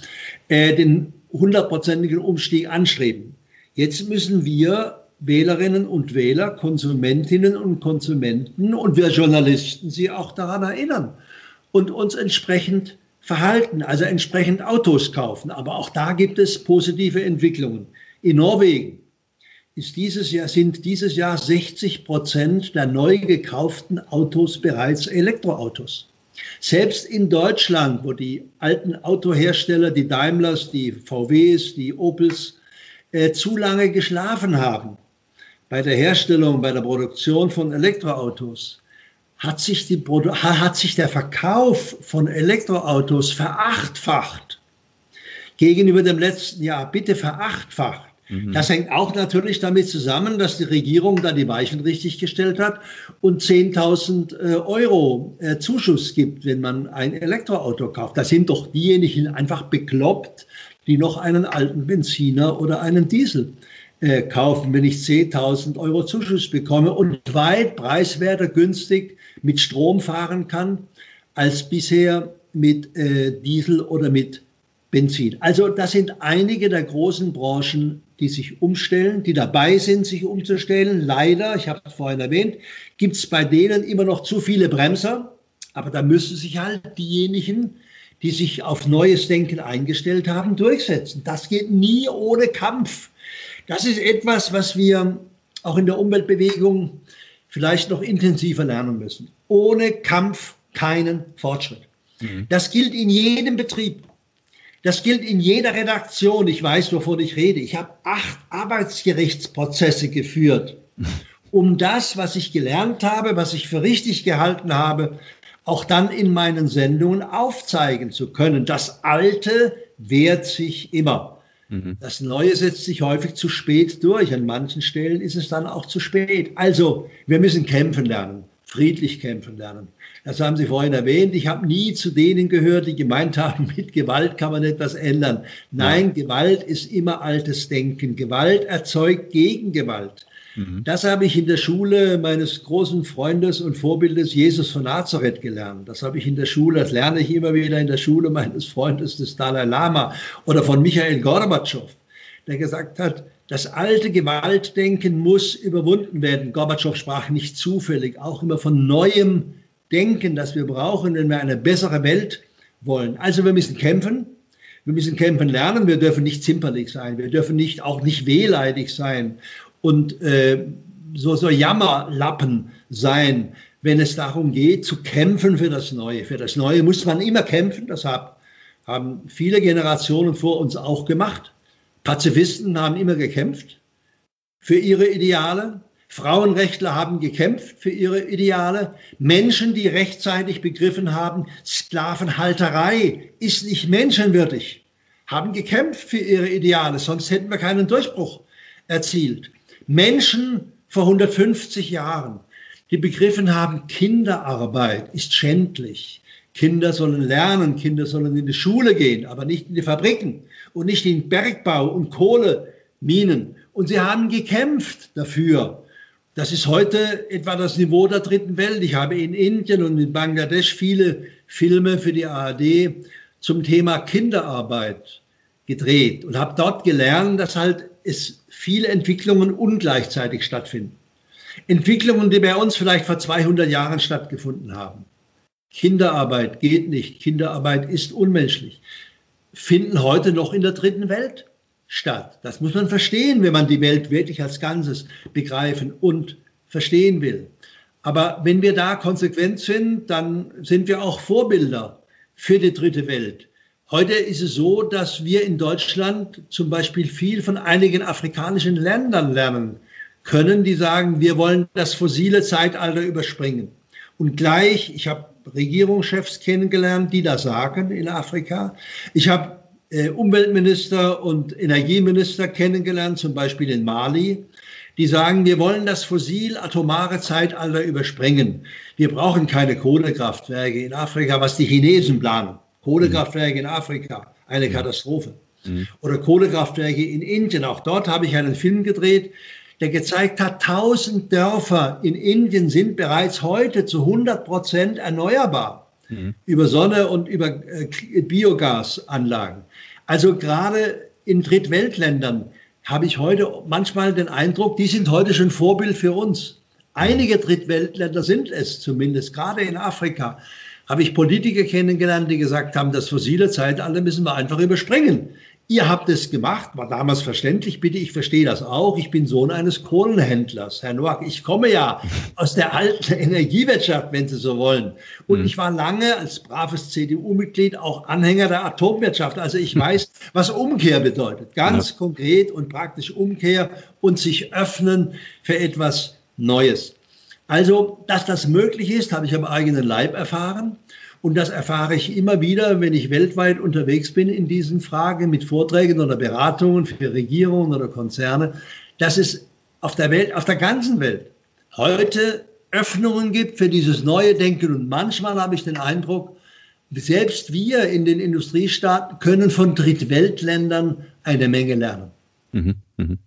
äh, den hundertprozentigen Umstieg anstreben. Jetzt müssen wir Wählerinnen und Wähler, Konsumentinnen und Konsumenten und wir Journalisten sie auch daran erinnern und uns entsprechend verhalten, also entsprechend Autos kaufen. Aber auch da gibt es positive Entwicklungen. In Norwegen ist dieses Jahr, sind dieses Jahr 60 Prozent der neu gekauften Autos bereits Elektroautos. Selbst in Deutschland, wo die alten Autohersteller, die Daimlers, die VWs, die Opels, äh, zu lange geschlafen haben bei der Herstellung, bei der Produktion von Elektroautos, hat sich, die, hat sich der Verkauf von Elektroautos verachtfacht gegenüber dem letzten Jahr. Bitte verachtfacht. Mhm. Das hängt auch natürlich damit zusammen, dass die Regierung da die Weichen richtig gestellt hat und 10.000 äh, Euro äh, Zuschuss gibt, wenn man ein Elektroauto kauft. Das sind doch diejenigen einfach bekloppt, die noch einen alten Benziner oder einen Diesel äh, kaufen, wenn ich 10.000 Euro Zuschuss bekomme und weit preiswerter günstig mit Strom fahren kann als bisher mit äh, Diesel oder mit Benzin. Also das sind einige der großen Branchen, die sich umstellen, die dabei sind, sich umzustellen. Leider, ich habe es vorhin erwähnt, gibt es bei denen immer noch zu viele Bremser. Aber da müssen sich halt diejenigen, die sich auf neues Denken eingestellt haben, durchsetzen. Das geht nie ohne Kampf. Das ist etwas, was wir auch in der Umweltbewegung vielleicht noch intensiver lernen müssen. Ohne Kampf keinen Fortschritt. Mhm. Das gilt in jedem Betrieb. Das gilt in jeder Redaktion. Ich weiß, wovon ich rede. Ich habe acht Arbeitsgerichtsprozesse geführt, um das, was ich gelernt habe, was ich für richtig gehalten habe, auch dann in meinen Sendungen aufzeigen zu können. Das Alte wehrt sich immer. Mhm. Das Neue setzt sich häufig zu spät durch. An manchen Stellen ist es dann auch zu spät. Also, wir müssen kämpfen lernen, friedlich kämpfen lernen. Das haben Sie vorhin erwähnt. Ich habe nie zu denen gehört, die gemeint haben, mit Gewalt kann man etwas ändern. Nein, ja. Gewalt ist immer altes Denken. Gewalt erzeugt Gegengewalt. Mhm. Das habe ich in der Schule meines großen Freundes und Vorbildes Jesus von Nazareth gelernt. Das habe ich in der Schule, das lerne ich immer wieder in der Schule meines Freundes des Dalai Lama oder von Michael Gorbatschow, der gesagt hat, das alte Gewaltdenken muss überwunden werden. Gorbatschow sprach nicht zufällig auch immer von neuem Denken, das wir brauchen, wenn wir eine bessere Welt wollen. Also wir müssen kämpfen. Wir müssen kämpfen lernen. Wir dürfen nicht zimperlich sein. Wir dürfen nicht, auch nicht wehleidig sein und äh, so, so Jammerlappen sein, wenn es darum geht, zu kämpfen für das Neue. Für das Neue muss man immer kämpfen. Das haben viele Generationen vor uns auch gemacht. Pazifisten haben immer gekämpft für ihre Ideale. Frauenrechtler haben gekämpft für ihre Ideale. Menschen, die rechtzeitig begriffen haben, Sklavenhalterei ist nicht menschenwürdig, haben gekämpft für ihre Ideale, sonst hätten wir keinen Durchbruch erzielt. Menschen vor 150 Jahren, die begriffen haben, Kinderarbeit ist schändlich. Kinder sollen lernen, Kinder sollen in die Schule gehen, aber nicht in die Fabriken und nicht in Bergbau und Kohleminen. Und sie haben gekämpft dafür. Das ist heute etwa das Niveau der dritten Welt. Ich habe in Indien und in Bangladesch viele Filme für die ARD zum Thema Kinderarbeit gedreht und habe dort gelernt, dass halt es viele Entwicklungen ungleichzeitig stattfinden. Entwicklungen, die bei uns vielleicht vor 200 Jahren stattgefunden haben. Kinderarbeit geht nicht, Kinderarbeit ist unmenschlich, finden heute noch in der dritten Welt statt. Das muss man verstehen, wenn man die Welt wirklich als Ganzes begreifen und verstehen will. Aber wenn wir da konsequent sind, dann sind wir auch Vorbilder für die dritte Welt. Heute ist es so, dass wir in Deutschland zum Beispiel viel von einigen afrikanischen Ländern lernen können, die sagen, wir wollen das fossile Zeitalter überspringen. Und gleich, ich habe Regierungschefs kennengelernt, die das sagen in Afrika. Ich habe äh, Umweltminister und Energieminister kennengelernt, zum Beispiel in Mali, die sagen, wir wollen das fossil-atomare Zeitalter überspringen. Wir brauchen keine Kohlekraftwerke in Afrika, was die Chinesen planen. Kohlekraftwerke in Afrika, eine Katastrophe. Mhm. Oder Kohlekraftwerke in Indien. Auch dort habe ich einen Film gedreht, der gezeigt hat, tausend Dörfer in Indien sind bereits heute zu 100 Prozent erneuerbar mhm. über Sonne und über äh, Biogasanlagen. Also gerade in Drittweltländern habe ich heute manchmal den Eindruck, die sind heute schon Vorbild für uns. Einige Drittweltländer sind es zumindest, gerade in Afrika habe ich Politiker kennengelernt, die gesagt haben, das fossile Zeitalter müssen wir einfach überspringen. Ihr habt es gemacht, war damals verständlich, bitte, ich verstehe das auch. Ich bin Sohn eines Kohlenhändlers, Herr Noack. Ich komme ja aus der alten Energiewirtschaft, wenn Sie so wollen. Und mhm. ich war lange als braves CDU-Mitglied auch Anhänger der Atomwirtschaft. Also ich weiß, was Umkehr bedeutet. Ganz ja. konkret und praktisch Umkehr und sich öffnen für etwas Neues. Also, dass das möglich ist, habe ich am eigenen Leib erfahren. Und das erfahre ich immer wieder, wenn ich weltweit unterwegs bin in diesen Fragen mit Vorträgen oder Beratungen für Regierungen oder Konzerne, dass es auf der Welt, auf der ganzen Welt heute Öffnungen gibt für dieses neue Denken. Und manchmal habe ich den Eindruck, selbst wir in den Industriestaaten können von Drittweltländern eine Menge lernen. Mhm, mh.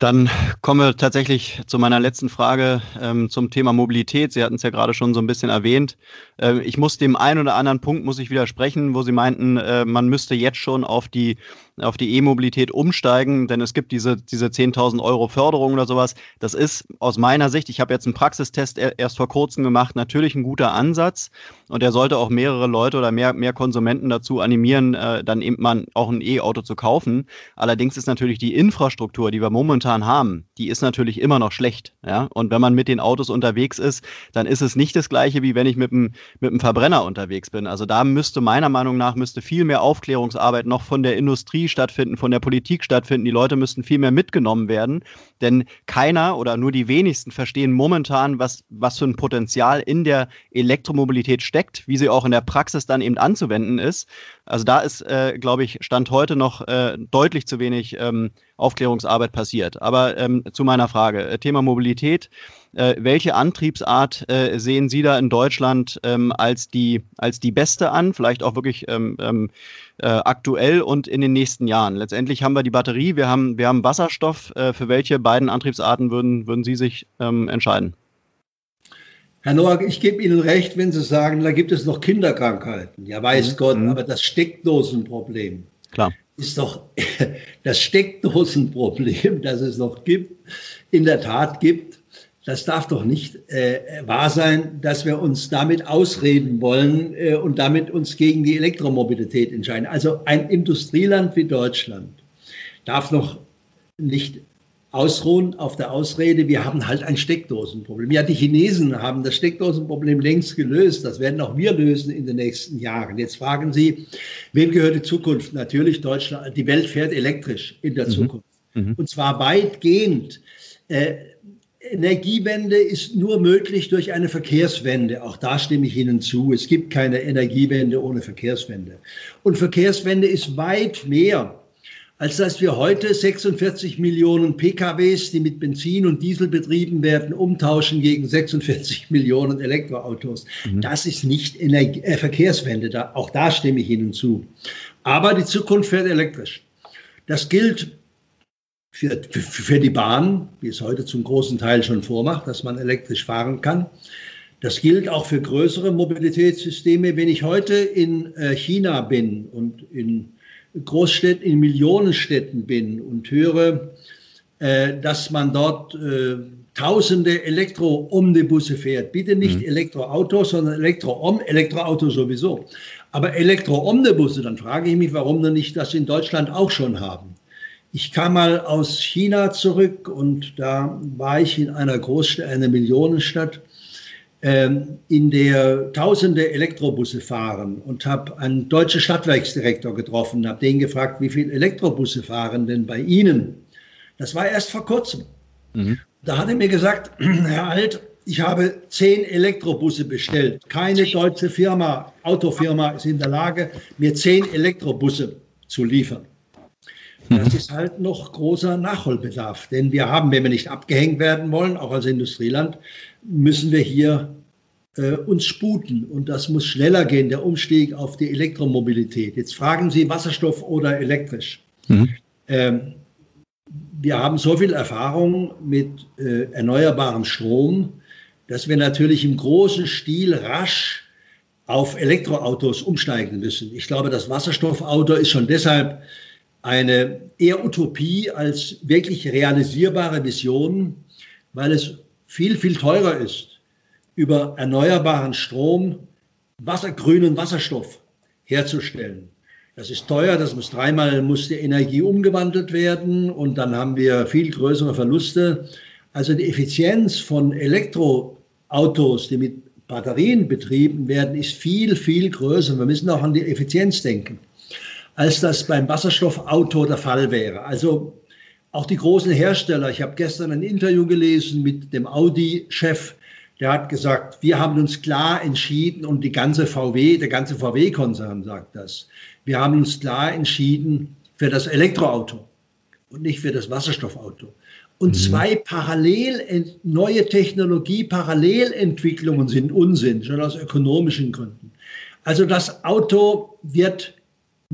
Dann kommen wir tatsächlich zu meiner letzten Frage ähm, zum Thema Mobilität. Sie hatten es ja gerade schon so ein bisschen erwähnt. Äh, ich muss dem einen oder anderen Punkt muss ich widersprechen, wo Sie meinten, äh, man müsste jetzt schon auf die auf die E-Mobilität umsteigen, denn es gibt diese, diese 10.000 Euro Förderung oder sowas. Das ist aus meiner Sicht, ich habe jetzt einen Praxistest erst vor kurzem gemacht, natürlich ein guter Ansatz und der sollte auch mehrere Leute oder mehr, mehr Konsumenten dazu animieren, äh, dann eben mal auch ein E-Auto zu kaufen. Allerdings ist natürlich die Infrastruktur, die wir momentan haben, die ist natürlich immer noch schlecht. Ja? Und wenn man mit den Autos unterwegs ist, dann ist es nicht das gleiche, wie wenn ich mit einem, mit einem Verbrenner unterwegs bin. Also da müsste meiner Meinung nach müsste viel mehr Aufklärungsarbeit noch von der Industrie stattfinden, von der Politik stattfinden. Die Leute müssten viel mehr mitgenommen werden, denn keiner oder nur die wenigsten verstehen momentan, was, was für ein Potenzial in der Elektromobilität steckt, wie sie auch in der Praxis dann eben anzuwenden ist. Also da ist, äh, glaube ich, Stand heute noch äh, deutlich zu wenig ähm, Aufklärungsarbeit passiert. Aber ähm, zu meiner Frage, äh, Thema Mobilität. Äh, welche Antriebsart äh, sehen Sie da in Deutschland ähm, als, die, als die beste an? Vielleicht auch wirklich ähm, ähm, äh, aktuell und in den nächsten Jahren. Letztendlich haben wir die Batterie, wir haben, wir haben Wasserstoff. Äh, für welche beiden Antriebsarten würden, würden Sie sich ähm, entscheiden? Herr Noack, ich gebe Ihnen recht, wenn Sie sagen, da gibt es noch Kinderkrankheiten. Ja, weiß mhm. Gott, mhm. aber das Steckdosenproblem Klar. ist doch das Steckdosenproblem, das es noch gibt, in der Tat gibt. Das darf doch nicht äh, wahr sein, dass wir uns damit ausreden wollen äh, und damit uns gegen die Elektromobilität entscheiden. Also ein Industrieland wie Deutschland darf noch nicht ausruhen auf der Ausrede, wir haben halt ein Steckdosenproblem. Ja, die Chinesen haben das Steckdosenproblem längst gelöst. Das werden auch wir lösen in den nächsten Jahren. Jetzt fragen Sie, wem gehört die Zukunft? Natürlich Deutschland. Die Welt fährt elektrisch in der mhm. Zukunft. Mhm. Und zwar weitgehend. Äh, Energiewende ist nur möglich durch eine Verkehrswende. Auch da stimme ich Ihnen zu. Es gibt keine Energiewende ohne Verkehrswende. Und Verkehrswende ist weit mehr, als dass wir heute 46 Millionen PKWs, die mit Benzin und Diesel betrieben werden, umtauschen gegen 46 Millionen Elektroautos. Mhm. Das ist nicht Energie äh, Verkehrswende. Da, auch da stimme ich Ihnen zu. Aber die Zukunft fährt elektrisch. Das gilt für, für, für die Bahn, wie es heute zum großen Teil schon vormacht, dass man elektrisch fahren kann. Das gilt auch für größere Mobilitätssysteme. Wenn ich heute in äh, China bin und in Großstädten, in Millionenstädten bin und höre, äh, dass man dort äh, tausende Elektro-Omnibusse fährt. Bitte nicht mhm. Elektroautos, sondern Elektro-Om, Elektroauto sowieso. Aber Elektro-Omnibusse, dann frage ich mich, warum wir nicht das in Deutschland auch schon haben. Ich kam mal aus China zurück und da war ich in einer Großstadt, einer Millionenstadt, ähm, in der tausende Elektrobusse fahren und habe einen deutschen Stadtwerksdirektor getroffen, habe den gefragt, wie viele Elektrobusse fahren denn bei Ihnen? Das war erst vor kurzem. Mhm. Da hat er mir gesagt, Herr Alt, ich habe zehn Elektrobusse bestellt. Keine deutsche Firma, Autofirma ist in der Lage, mir zehn Elektrobusse zu liefern. Das ist halt noch großer Nachholbedarf. Denn wir haben, wenn wir nicht abgehängt werden wollen, auch als Industrieland, müssen wir hier äh, uns sputen. Und das muss schneller gehen, der Umstieg auf die Elektromobilität. Jetzt fragen Sie Wasserstoff oder elektrisch. Mhm. Ähm, wir haben so viel Erfahrung mit äh, erneuerbarem Strom, dass wir natürlich im großen Stil rasch auf Elektroautos umsteigen müssen. Ich glaube, das Wasserstoffauto ist schon deshalb eine eher Utopie als wirklich realisierbare Vision, weil es viel, viel teurer ist, über erneuerbaren Strom Wasser, grünen Wasserstoff herzustellen. Das ist teuer, das muss dreimal muss die Energie umgewandelt werden und dann haben wir viel größere Verluste. Also die Effizienz von Elektroautos, die mit Batterien betrieben werden, ist viel, viel größer. Wir müssen auch an die Effizienz denken als das beim Wasserstoffauto der Fall wäre. Also auch die großen Hersteller, ich habe gestern ein Interview gelesen mit dem Audi-Chef, der hat gesagt, wir haben uns klar entschieden und die ganze VW, der ganze VW-Konzern sagt das, wir haben uns klar entschieden für das Elektroauto und nicht für das Wasserstoffauto. Und mhm. zwei parallel, neue Technologie, Parallelentwicklungen sind Unsinn, schon aus ökonomischen Gründen. Also das Auto wird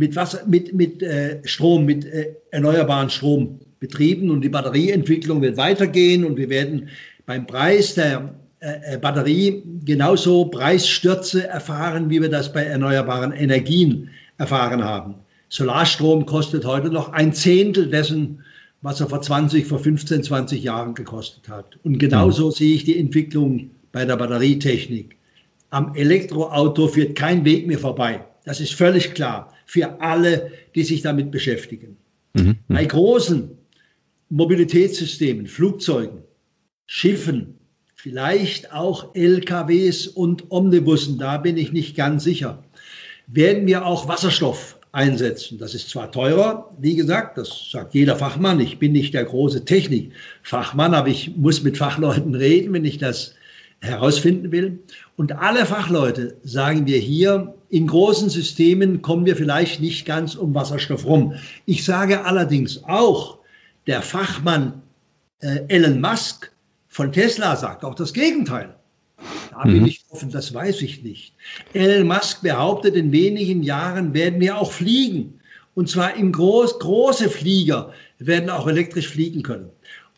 mit, Wasser, mit, mit äh, Strom, mit äh, erneuerbaren Strom betrieben und die Batterieentwicklung wird weitergehen und wir werden beim Preis der äh, äh, Batterie genauso Preisstürze erfahren, wie wir das bei erneuerbaren Energien erfahren haben. Solarstrom kostet heute noch ein Zehntel dessen, was er vor 20, vor 15, 20 Jahren gekostet hat. Und genauso mhm. sehe ich die Entwicklung bei der Batterietechnik. Am Elektroauto führt kein Weg mehr vorbei. Das ist völlig klar für alle, die sich damit beschäftigen. Mhm. Bei großen Mobilitätssystemen, Flugzeugen, Schiffen, vielleicht auch LKWs und Omnibussen, da bin ich nicht ganz sicher, werden wir auch Wasserstoff einsetzen. Das ist zwar teurer, wie gesagt, das sagt jeder Fachmann. Ich bin nicht der große Technikfachmann, aber ich muss mit Fachleuten reden, wenn ich das herausfinden will. Und alle Fachleute sagen wir hier, in großen Systemen kommen wir vielleicht nicht ganz um Wasserstoff rum. Ich sage allerdings auch, der Fachmann äh, Elon Musk von Tesla sagt auch das Gegenteil. Da bin mhm. ich offen, das weiß ich nicht. Elon Musk behauptet, in wenigen Jahren werden wir auch fliegen. Und zwar in groß, große Flieger werden auch elektrisch fliegen können.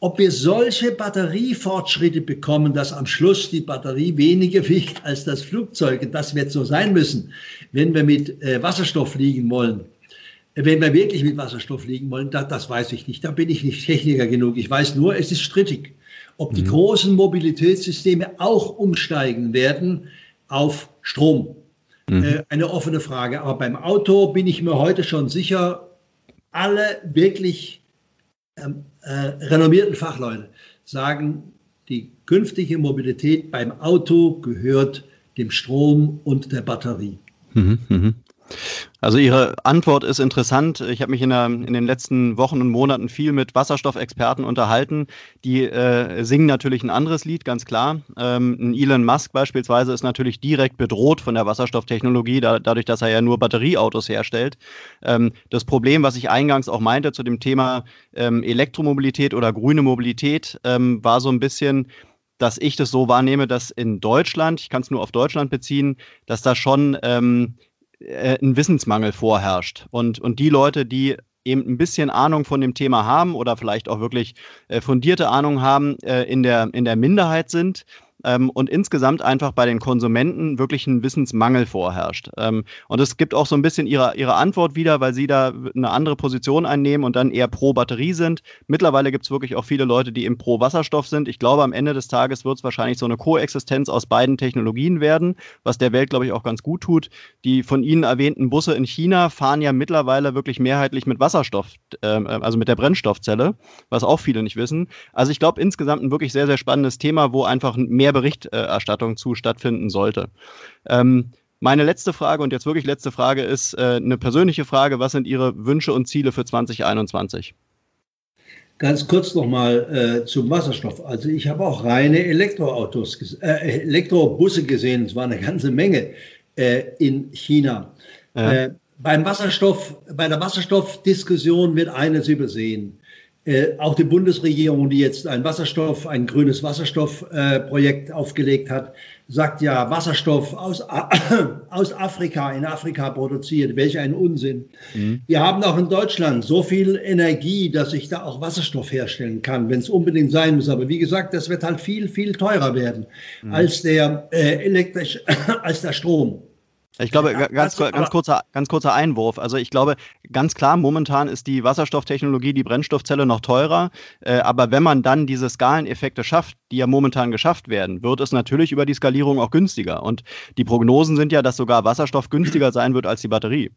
Ob wir solche Batteriefortschritte bekommen, dass am Schluss die Batterie weniger wiegt als das Flugzeug, das wird so sein müssen, wenn wir mit äh, Wasserstoff fliegen wollen. Wenn wir wirklich mit Wasserstoff fliegen wollen, das, das weiß ich nicht. Da bin ich nicht Techniker genug. Ich weiß nur, es ist strittig, ob die mhm. großen Mobilitätssysteme auch umsteigen werden auf Strom. Mhm. Äh, eine offene Frage. Aber beim Auto bin ich mir heute schon sicher, alle wirklich ähm, äh, renommierten Fachleute sagen, die künftige Mobilität beim Auto gehört dem Strom und der Batterie. Mhm, mhm. Also Ihre Antwort ist interessant. Ich habe mich in, der, in, den letzten Wochen und Monaten viel mit Wasserstoffexperten unterhalten. Die äh, singen natürlich ein anderes Lied, ganz klar. Ähm, Elon Musk beispielsweise ist natürlich direkt bedroht von der Wasserstofftechnologie, da, dadurch, dass er ja nur Batterieautos herstellt. Ähm, das Problem, was ich eingangs auch meinte zu dem Thema ähm, Elektromobilität oder grüne Mobilität, ähm, war so ein bisschen, dass ich das so wahrnehme, dass in Deutschland, ich kann es nur auf Deutschland beziehen, dass da schon ähm, äh, ein Wissensmangel vorherrscht. Und, und die Leute, die eben ein bisschen Ahnung von dem Thema haben oder vielleicht auch wirklich äh, fundierte Ahnung haben, äh, in, der, in der Minderheit sind ähm, und insgesamt einfach bei den Konsumenten wirklich ein Wissensmangel vorherrscht. Ähm, und es gibt auch so ein bisschen ihre, ihre Antwort wieder, weil sie da eine andere Position einnehmen und dann eher pro Batterie sind. Mittlerweile gibt es wirklich auch viele Leute, die eben pro Wasserstoff sind. Ich glaube, am Ende des Tages wird es wahrscheinlich so eine Koexistenz aus beiden Technologien werden, was der Welt, glaube ich, auch ganz gut tut. Die von Ihnen erwähnten Busse in China fahren ja mittlerweile wirklich mehrheitlich mit Wasserstoff, äh, also mit der Brennstoffzelle, was auch viele nicht wissen. Also ich glaube insgesamt ein wirklich sehr, sehr spannendes Thema, wo einfach mehr mehr Berichterstattung zu stattfinden sollte. Ähm, meine letzte Frage und jetzt wirklich letzte Frage ist äh, eine persönliche Frage. Was sind Ihre Wünsche und Ziele für 2021? Ganz kurz nochmal äh, zum Wasserstoff. Also ich habe auch reine Elektroautos, äh, Elektrobusse gesehen, es war eine ganze Menge äh, in China. Ja. Äh, beim Wasserstoff, bei der Wasserstoffdiskussion wird eines übersehen. Äh, auch die Bundesregierung, die jetzt ein Wasserstoff, ein grünes Wasserstoffprojekt äh, aufgelegt hat, sagt ja, Wasserstoff aus, aus Afrika, in Afrika produziert. Welch ein Unsinn. Mhm. Wir haben auch in Deutschland so viel Energie, dass ich da auch Wasserstoff herstellen kann, wenn es unbedingt sein muss. Aber wie gesagt, das wird halt viel, viel teurer werden mhm. als der äh, elektrisch, als der Strom. Ich glaube, ganz, ganz, kurzer, ganz kurzer Einwurf. Also ich glaube, ganz klar, momentan ist die Wasserstofftechnologie, die Brennstoffzelle noch teurer. Äh, aber wenn man dann diese Skaleneffekte schafft, die ja momentan geschafft werden, wird es natürlich über die Skalierung auch günstiger. Und die Prognosen sind ja, dass sogar Wasserstoff günstiger sein wird als die Batterie.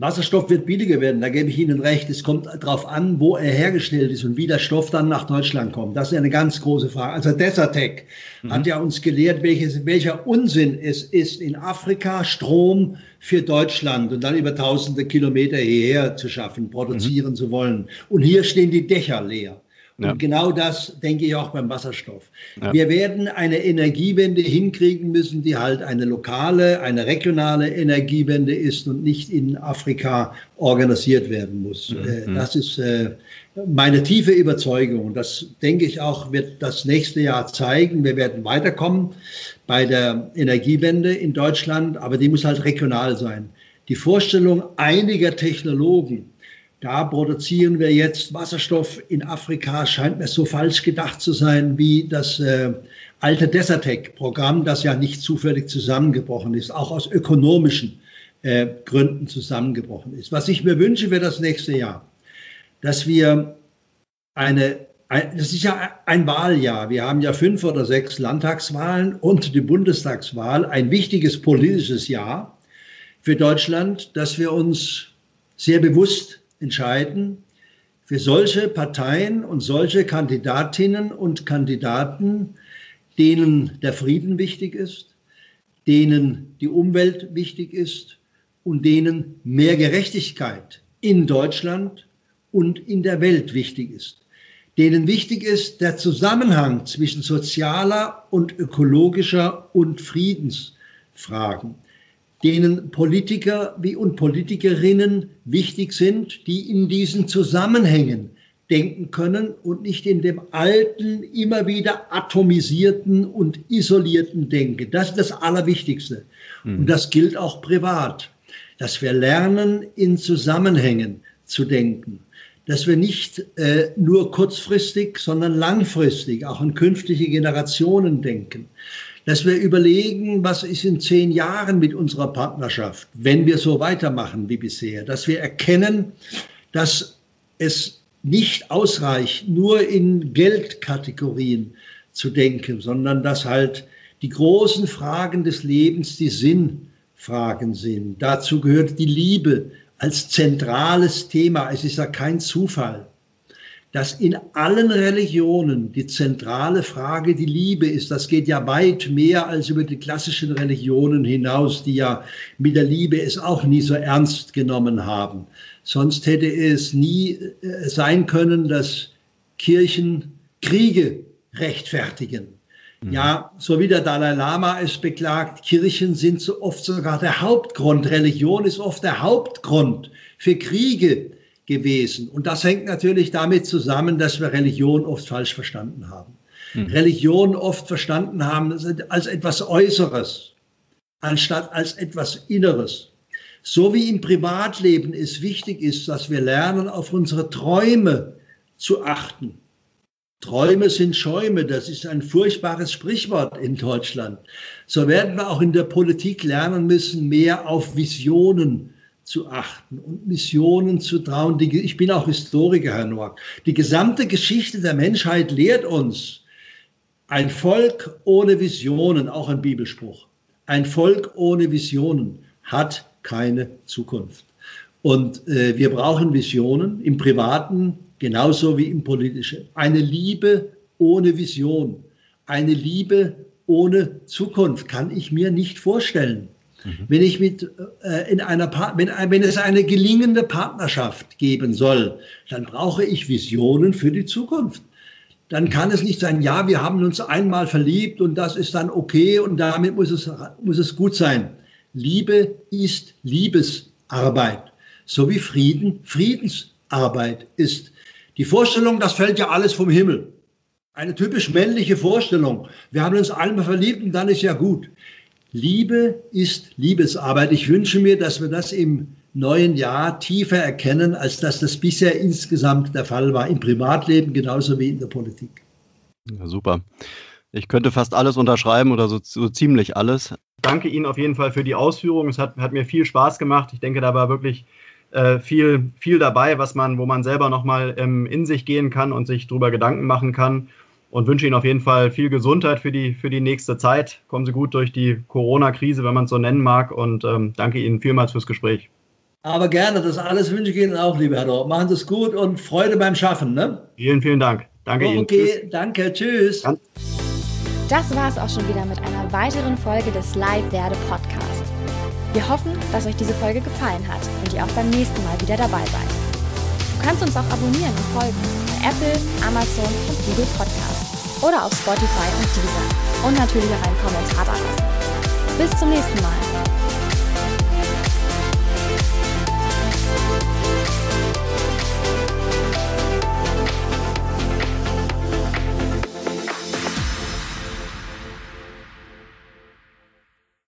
Wasserstoff wird billiger werden, da gebe ich Ihnen recht. Es kommt darauf an, wo er hergestellt ist und wie der Stoff dann nach Deutschland kommt. Das ist eine ganz große Frage. Also Desertec mhm. hat ja uns gelehrt, welches, welcher Unsinn es ist, in Afrika Strom für Deutschland und dann über tausende Kilometer hierher zu schaffen, produzieren mhm. zu wollen. Und hier stehen die Dächer leer. Ja. Und genau das denke ich auch beim Wasserstoff. Ja. Wir werden eine Energiewende hinkriegen müssen, die halt eine lokale, eine regionale Energiewende ist und nicht in Afrika organisiert werden muss. Mhm. Äh, das ist äh, meine tiefe Überzeugung. Und das denke ich auch, wird das nächste Jahr zeigen. Wir werden weiterkommen bei der Energiewende in Deutschland, aber die muss halt regional sein. Die Vorstellung einiger Technologen, da produzieren wir jetzt Wasserstoff in Afrika, scheint mir so falsch gedacht zu sein wie das äh, alte Desertec-Programm, das ja nicht zufällig zusammengebrochen ist, auch aus ökonomischen äh, Gründen zusammengebrochen ist. Was ich mir wünsche für das nächste Jahr, dass wir eine, ein, das ist ja ein Wahljahr. Wir haben ja fünf oder sechs Landtagswahlen und die Bundestagswahl, ein wichtiges politisches Jahr für Deutschland, dass wir uns sehr bewusst entscheiden, für solche Parteien und solche Kandidatinnen und Kandidaten, denen der Frieden wichtig ist, denen die Umwelt wichtig ist und denen mehr Gerechtigkeit in Deutschland und in der Welt wichtig ist, denen wichtig ist der Zusammenhang zwischen sozialer und ökologischer und Friedensfragen, denen Politiker wie und Politikerinnen wichtig sind, die in diesen Zusammenhängen denken können und nicht in dem alten, immer wieder atomisierten und isolierten Denken. Das ist das Allerwichtigste. Mhm. Und das gilt auch privat, dass wir lernen, in Zusammenhängen zu denken. Dass wir nicht äh, nur kurzfristig, sondern langfristig auch an künftige Generationen denken dass wir überlegen, was ist in zehn Jahren mit unserer Partnerschaft, wenn wir so weitermachen wie bisher, dass wir erkennen, dass es nicht ausreicht, nur in Geldkategorien zu denken, sondern dass halt die großen Fragen des Lebens die Sinnfragen sind. Dazu gehört die Liebe als zentrales Thema. Es ist ja kein Zufall, dass in allen Religionen die zentrale Frage die Liebe ist. Das geht ja weit mehr als über die klassischen Religionen hinaus, die ja mit der Liebe es auch nie so ernst genommen haben. Sonst hätte es nie äh, sein können, dass Kirchen Kriege rechtfertigen. Mhm. Ja, so wie der Dalai Lama es beklagt, Kirchen sind so oft sogar der Hauptgrund, Religion ist oft der Hauptgrund für Kriege gewesen. Und das hängt natürlich damit zusammen, dass wir Religion oft falsch verstanden haben. Mhm. Religion oft verstanden haben als etwas Äußeres, anstatt als etwas Inneres. So wie im Privatleben es wichtig ist, dass wir lernen, auf unsere Träume zu achten. Träume sind Schäume, das ist ein furchtbares Sprichwort in Deutschland. So werden wir auch in der Politik lernen müssen, mehr auf Visionen zu achten und Missionen zu trauen. Die, ich bin auch Historiker, Herr Noack. Die gesamte Geschichte der Menschheit lehrt uns, ein Volk ohne Visionen, auch ein Bibelspruch, ein Volk ohne Visionen hat keine Zukunft. Und äh, wir brauchen Visionen im privaten genauso wie im politischen. Eine Liebe ohne Vision, eine Liebe ohne Zukunft kann ich mir nicht vorstellen. Mhm. Wenn ich mit äh, in einer wenn, wenn es eine gelingende Partnerschaft geben soll, dann brauche ich Visionen für die Zukunft. Dann kann es nicht sein, ja, wir haben uns einmal verliebt und das ist dann okay und damit muss es, muss es gut sein. Liebe ist Liebesarbeit, so wie Frieden Friedensarbeit ist. Die Vorstellung, das fällt ja alles vom Himmel. Eine typisch männliche Vorstellung. Wir haben uns einmal verliebt und dann ist ja gut. Liebe ist Liebesarbeit. Ich wünsche mir, dass wir das im neuen Jahr tiefer erkennen, als dass das bisher insgesamt der Fall war, im Privatleben genauso wie in der Politik. Ja, super. Ich könnte fast alles unterschreiben oder so, so ziemlich alles danke Ihnen auf jeden Fall für die Ausführungen. Es hat, hat mir viel Spaß gemacht. Ich denke, da war wirklich äh, viel, viel dabei, was man, wo man selber nochmal ähm, in sich gehen kann und sich darüber Gedanken machen kann. Und wünsche Ihnen auf jeden Fall viel Gesundheit für die, für die nächste Zeit. Kommen Sie gut durch die Corona-Krise, wenn man es so nennen mag. Und ähm, danke Ihnen vielmals fürs Gespräch. Aber gerne, das alles wünsche ich Ihnen auch, lieber Herr Dorf. Machen Sie es gut und Freude beim Schaffen. Ne? Vielen, vielen Dank. Danke oh, Ihnen. Okay, danke. Tschüss. Das war es auch schon wieder mit einer weiteren Folge des Live Werde Podcast. Wir hoffen, dass euch diese Folge gefallen hat und ihr auch beim nächsten Mal wieder dabei seid. Du kannst uns auch abonnieren und folgen bei Apple, Amazon und Google Podcast oder auf Spotify und Deezer und natürlich auch einen Kommentar da lassen. Bis zum nächsten Mal.